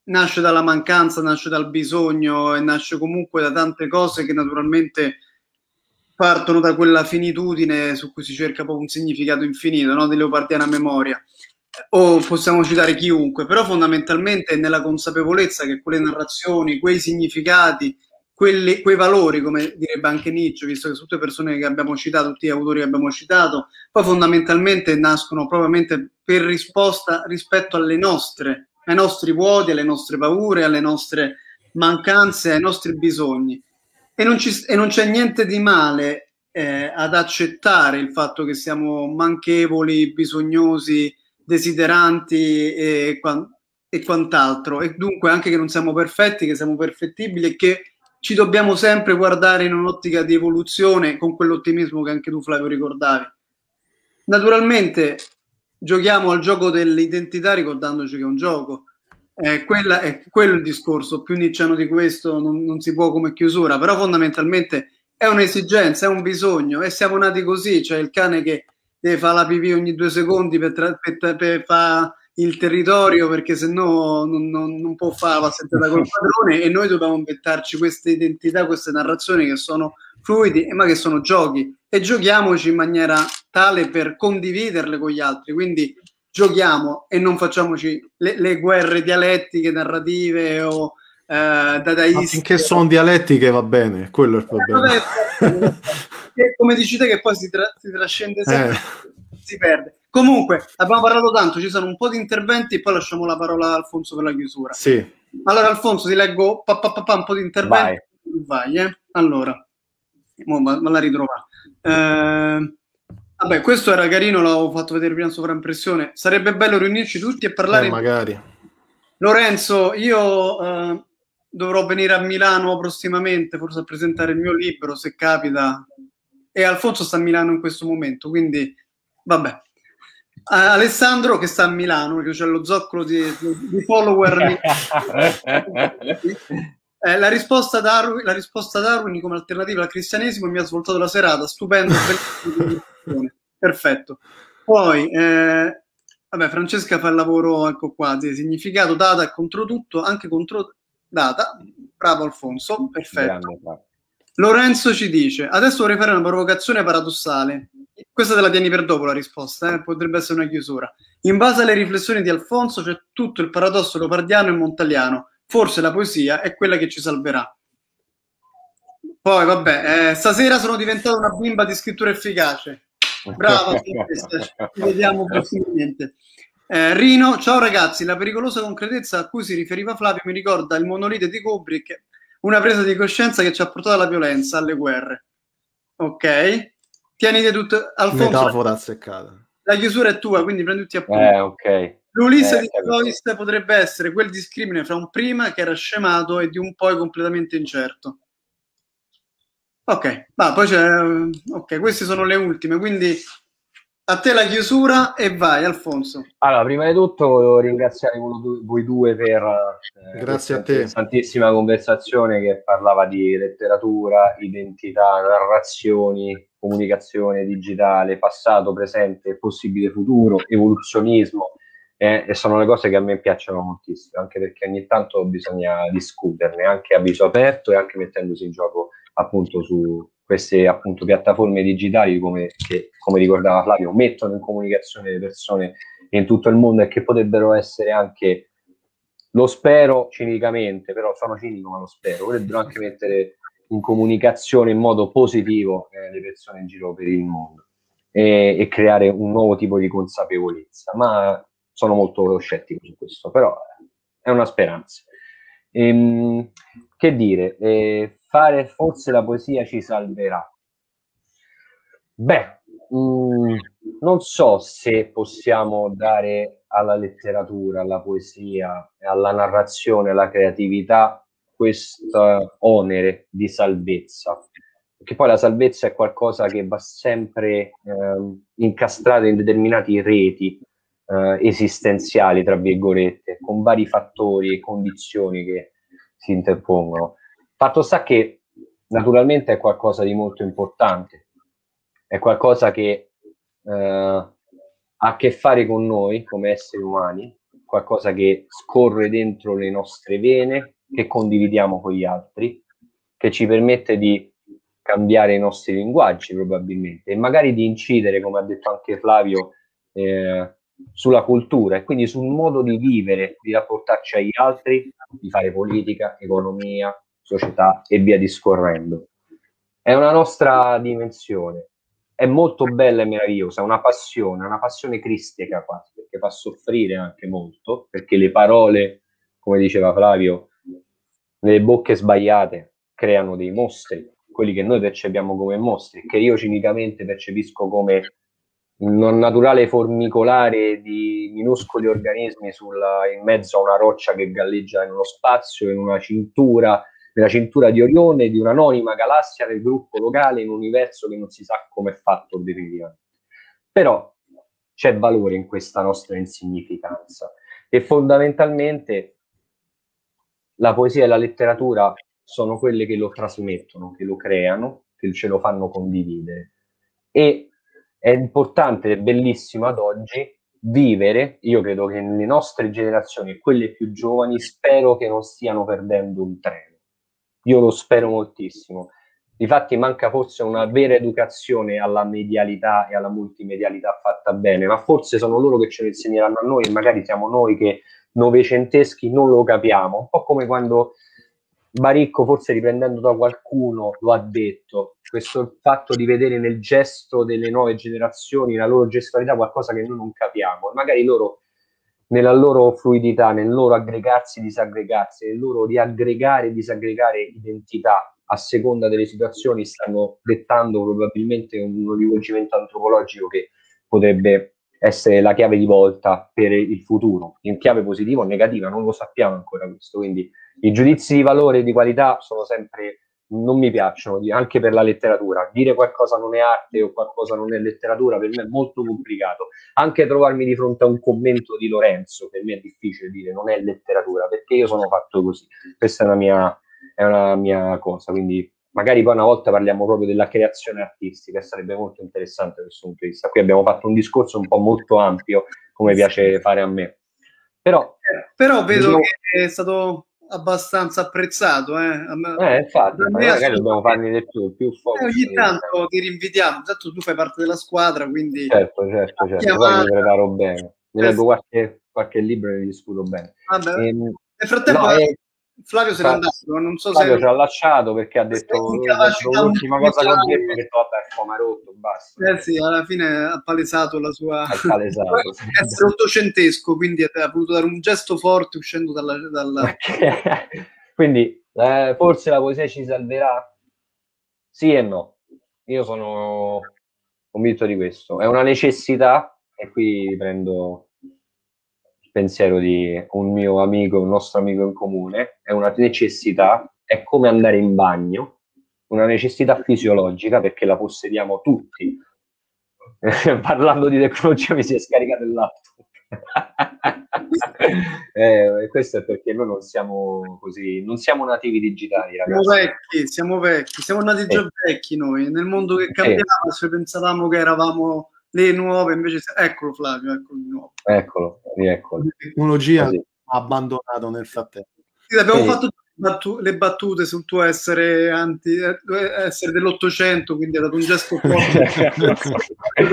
Speaker 6: nasce dalla mancanza, nasce dal bisogno e nasce comunque da tante cose che naturalmente partono da quella finitudine su cui si cerca poi un significato infinito, no? di leopardiana memoria. O possiamo citare chiunque, però fondamentalmente è nella consapevolezza che quelle narrazioni, quei significati, quelli, quei valori, come direbbe anche Nietzsche, visto che tutte le persone che abbiamo citato, tutti gli autori che abbiamo citato, poi fondamentalmente nascono probabilmente per risposta rispetto alle nostre, ai nostri vuoti, alle nostre paure, alle nostre mancanze, ai nostri bisogni. E non, ci, e non c'è niente di male eh, ad accettare il fatto che siamo manchevoli, bisognosi, desideranti e, e quant'altro, e dunque anche che non siamo perfetti, che siamo perfettibili e che ci dobbiamo sempre guardare in un'ottica di evoluzione con quell'ottimismo che anche tu Flavio ricordavi. Naturalmente giochiamo al gioco dell'identità ricordandoci che è un gioco. Eh, quella, è quello il discorso, più nicciano di questo non, non si può come chiusura, però fondamentalmente è un'esigenza, è un bisogno e siamo nati così, cioè il cane che deve fare la pipì ogni due secondi per, tra, per, per fare il territorio perché se no non, non, non, può fare la passeggiata col padrone e noi dobbiamo inventarci queste identità, queste narrazioni che sono fluidi ma che sono giochi e giochiamoci in maniera tale per condividerle con gli altri quindi giochiamo e non facciamoci le, le guerre dialettiche, narrative o eh, dadaiste. Ma
Speaker 7: finché sono dialettiche va bene, quello è il problema.
Speaker 6: Eh, come dici te che poi si, tra- si trascende sempre, eh. si perde. Comunque, abbiamo parlato tanto, ci sono un po' di interventi e poi lasciamo la parola a Alfonso per la chiusura.
Speaker 7: Sì.
Speaker 6: Allora, Alfonso, ti leggo pa, pa, pa, un po' di interventi. Vai, Vai eh. Allora, me la ritrova. Eh, vabbè, questo era carino, l'avevo fatto vedere prima in sovraimpressione. Sarebbe bello riunirci tutti e parlare.
Speaker 7: Eh, magari.
Speaker 6: Lorenzo, io eh, dovrò venire a Milano prossimamente, forse a presentare il mio libro, se capita. E Alfonso sta a Milano in questo momento, quindi vabbè. Alessandro che sta a Milano, perché c'è lo zoccolo di, di follower. eh, la, risposta Darwin, la risposta Darwin come alternativa al cristianesimo mi ha svoltato la serata, stupendo. Perfetto. Poi, eh, vabbè, Francesca fa il lavoro, ecco qua, di significato, data e contro tutto, anche contro data. Bravo Alfonso, perfetto. Lorenzo ci dice, adesso vorrei fare una provocazione paradossale. Questa te la tieni per dopo la risposta, eh? potrebbe essere una chiusura. In base alle riflessioni di Alfonso c'è tutto il paradosso leopardiano e montaliano. Forse la poesia è quella che ci salverà. Poi, vabbè, eh, stasera sono diventato una bimba di scrittura efficace. Brava, ci vediamo prossimamente. Eh, Rino, ciao ragazzi, la pericolosa concretezza a cui si riferiva Flavio mi ricorda il monolite di Kubrick, una presa di coscienza che ci ha portato alla violenza, alle guerre. Ok? Tieniti tutto. Alfonso,
Speaker 7: Metafora azzeccata.
Speaker 6: La chiusura è tua, quindi prendi tutti appunti.
Speaker 8: Eh, ok.
Speaker 6: L'Ulisse
Speaker 8: Eh,
Speaker 6: di. Joyce potrebbe essere quel discrimine fra un prima che era scemato e di un poi completamente incerto. Ok, va, poi c'è. Ok, queste sono le ultime, quindi a te la chiusura e vai, Alfonso.
Speaker 8: Allora, prima di tutto volevo ringraziare voi due per eh,
Speaker 7: Grazie
Speaker 8: questa
Speaker 7: a te.
Speaker 8: interessantissima conversazione che parlava di letteratura, identità, narrazioni, comunicazione digitale, passato, presente, possibile futuro, evoluzionismo. eh, e sono le cose che a me piacciono moltissimo, anche perché ogni tanto bisogna discuterne, anche a viso aperto e anche mettendosi in gioco appunto su queste appunto piattaforme digitali come, che, come ricordava Flavio, mettono in comunicazione le persone in tutto il mondo e che potrebbero essere anche, lo spero cinicamente, però sono cinico ma lo spero, potrebbero anche mettere in comunicazione in modo positivo eh, le persone in giro per il mondo e, e creare un nuovo tipo di consapevolezza, ma sono molto scettico su questo, però è una speranza. Ehm, che dire, eh, fare forse la poesia ci salverà. Beh, mh, non so se possiamo dare alla letteratura, alla poesia, alla narrazione, alla creatività questo onere di salvezza. Perché poi la salvezza è qualcosa che va sempre ehm, incastrato in determinati reti eh, esistenziali, tra virgolette, con vari fattori e condizioni che si interpongono. Fatto sta che naturalmente è qualcosa di molto importante, è qualcosa che eh, ha a che fare con noi come esseri umani, qualcosa che scorre dentro le nostre vene, che condividiamo con gli altri, che ci permette di cambiare i nostri linguaggi probabilmente e magari di incidere, come ha detto anche Flavio, eh, sulla cultura e quindi sul modo di vivere, di rapportarci agli altri, di fare politica, economia, società e via discorrendo. È una nostra dimensione, è molto bella e meravigliosa, è una passione, una passione cristica quasi, perché fa soffrire anche molto, perché le parole, come diceva Flavio, le bocche sbagliate creano dei mostri, quelli che noi percepiamo come mostri, che io cinicamente percepisco come non naturale formicolare di minuscoli organismi sulla- in mezzo a una roccia che galleggia in uno spazio, in una cintura, nella cintura di Orione, di un'anonima galassia del gruppo locale in un universo che non si sa come è fatto definitivamente. Però c'è valore in questa nostra insignificanza e fondamentalmente la poesia e la letteratura sono quelle che lo trasmettono, che lo creano, che ce lo fanno condividere. E è importante e bellissimo ad oggi vivere, io credo che le nostre generazioni quelle più giovani spero che non stiano perdendo un treno. Io lo spero moltissimo. Difatti manca forse una vera educazione alla medialità e alla multimedialità fatta bene, ma forse sono loro che ce lo insegneranno a noi e magari siamo noi che novecenteschi non lo capiamo, un po' come quando Baricco, forse riprendendo da qualcuno, lo ha detto, questo fatto di vedere nel gesto delle nuove generazioni, la loro gestualità, qualcosa che noi non capiamo, magari loro nella loro fluidità, nel loro aggregarsi e disaggregarsi, nel loro riaggregare e disaggregare identità a seconda delle situazioni, stanno dettando probabilmente un rivolgimento antropologico che potrebbe essere la chiave di volta per il futuro, in chiave positiva o negativa, non lo sappiamo ancora questo, quindi i giudizi di valore e di qualità sono sempre non mi piacciono, anche per la letteratura. Dire qualcosa non è arte o qualcosa non è letteratura per me è molto complicato. Anche trovarmi di fronte a un commento di Lorenzo, per me è difficile dire non è letteratura, perché io sono fatto così. Questa è una mia, è una mia cosa, quindi magari poi una volta parliamo proprio della creazione artistica, sarebbe molto interessante da questo punto di vista. Qui abbiamo fatto un discorso un po' molto ampio, come piace fare a me. Però,
Speaker 6: Però vedo diciamo, che è stato abbastanza apprezzato. Eh,
Speaker 8: eh infatti, magari dobbiamo farne di più, più.
Speaker 6: Eh, ogni tanto ti rinvitiamo, tanto tu fai parte della squadra, quindi...
Speaker 8: Certo, certo, certo, poi mi preparo bene. Mi leggo qualche, qualche libro e mi discuto bene.
Speaker 6: Vabbè. Ehm, nel frattempo... No, eh, Flavio se n'è andato, non so
Speaker 8: Flavio
Speaker 6: se...
Speaker 8: ci ha lasciato perché ha detto l'ultima cosa che ho detto, ha detto vabbè, come rotto, basta.
Speaker 6: Eh sì, alla fine ha palesato la sua...
Speaker 8: Ha palesato.
Speaker 6: essere ottocentesco, quindi ha voluto dare un gesto forte uscendo dalla... dalla...
Speaker 8: quindi eh, forse la poesia ci salverà? Sì e no. Io sono convinto di questo. È una necessità e qui prendo pensiero di un mio amico, un nostro amico in comune, è una necessità, è come andare in bagno, una necessità fisiologica perché la possediamo tutti. Parlando di tecnologia mi si è scaricato il laptop. eh, questo è perché noi non siamo così, non siamo nativi digitali, ragazzi.
Speaker 6: Siamo vecchi, siamo vecchi, siamo nati già eh. vecchi noi. Nel mondo che cambiava, eh. se pensavamo che eravamo le nuove invece eccolo Flavio eccolo di nuovo.
Speaker 8: Eccolo eccolo
Speaker 7: la tecnologia ha abbandonato nel frattempo.
Speaker 6: Sì, abbiamo sì. fatto battu- le battute sul tuo essere anti eh, essere dell'ottocento quindi è stato un gesto forte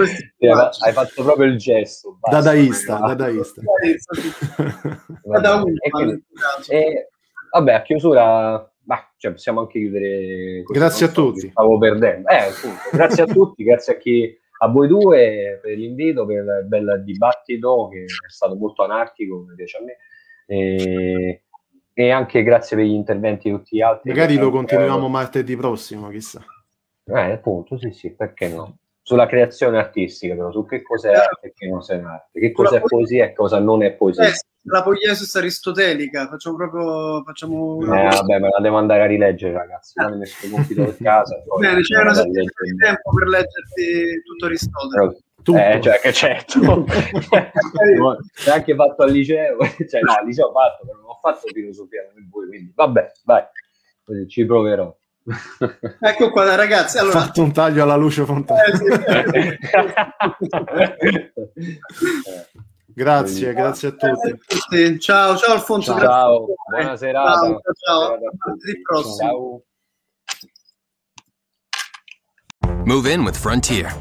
Speaker 8: sì, hai fatto proprio il gesto
Speaker 7: basta, dadaista dadaista.
Speaker 8: E, vabbè a chiusura bah, cioè possiamo anche chiudere
Speaker 7: così, grazie a so, tutti.
Speaker 8: stavo perdendo. Eh, appunto, grazie a tutti grazie a chi a voi due per l'invito, per il bel dibattito che è stato molto anarchico, come piace a me. E, e anche grazie per gli interventi di tutti gli altri.
Speaker 7: Magari lo continuiamo martedì prossimo, chissà.
Speaker 8: Eh, appunto, sì, sì, perché no? Sulla creazione artistica, però, su che cos'è arte e che non è arte, che cos'è poesia e cosa non è poesia. Eh,
Speaker 6: la poiesis aristotelica, facciamo proprio facciamo
Speaker 8: eh, vabbè, me la devo andare a rileggere, ragazzi. Ah. Mi messo compito a casa.
Speaker 6: Bene, c'è una settimana di tempo per leggerti tutto Aristotele.
Speaker 8: Tutto. Eh, cioè, che certo. L'hai anche fatto al liceo. cioè, no, al liceo ho fatto, però non ho fatto filosofia come voi, quindi vabbè, vai. Così ci proverò.
Speaker 6: Ecco qua, ragazzi. Allora...
Speaker 7: Ho fatto un taglio alla luce fontana. Eh, sì. Grazie, Quindi, grazie a tutti.
Speaker 6: Ciao, ciao Alfonso.
Speaker 8: Ciao, ciao. buona serata. Ciao,
Speaker 6: ciao. ciao. ciao.
Speaker 1: Move in with Frontier.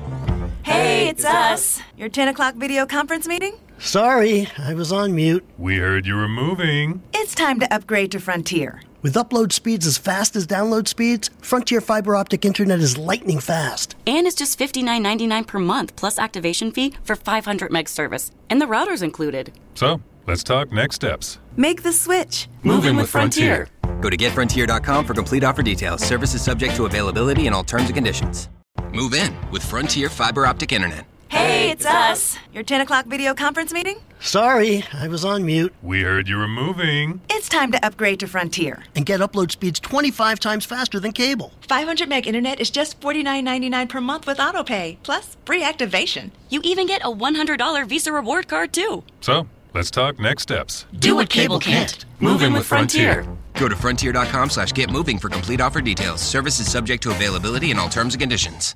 Speaker 2: Hey, it's us. Your 10 o'clock video conference meeting?
Speaker 3: Sorry, I was on mute.
Speaker 4: We heard you were moving.
Speaker 2: It's time to upgrade to Frontier.
Speaker 3: With upload speeds as fast as download speeds, Frontier fiber optic internet is lightning fast.
Speaker 5: And it's just $59.99 per month plus activation fee for 500 meg service. And the router's included.
Speaker 4: So, let's talk next steps.
Speaker 2: Make the switch.
Speaker 1: Move, in with Frontier. Frontier. Go to getfrontier.com for complete offer details. Services subject to availability and all terms and conditions. Move in with Frontier fiber optic internet.
Speaker 2: Hey, it's us. Your 10 o'clock video conference meeting?
Speaker 3: Sorry, I was on mute.
Speaker 4: We heard you were moving.
Speaker 2: It's time to upgrade to Frontier.
Speaker 3: And get upload speeds 25 times faster than cable.
Speaker 2: 500 meg internet is just $49.99 per month with autopay, plus free activation.
Speaker 5: You even get a $100 Visa reward card, too.
Speaker 4: So, let's talk next steps.
Speaker 2: Do what cable can't. Move in with Frontier.
Speaker 1: Go to frontier.com slash get moving for complete offer details. Service is subject to availability and all terms and conditions.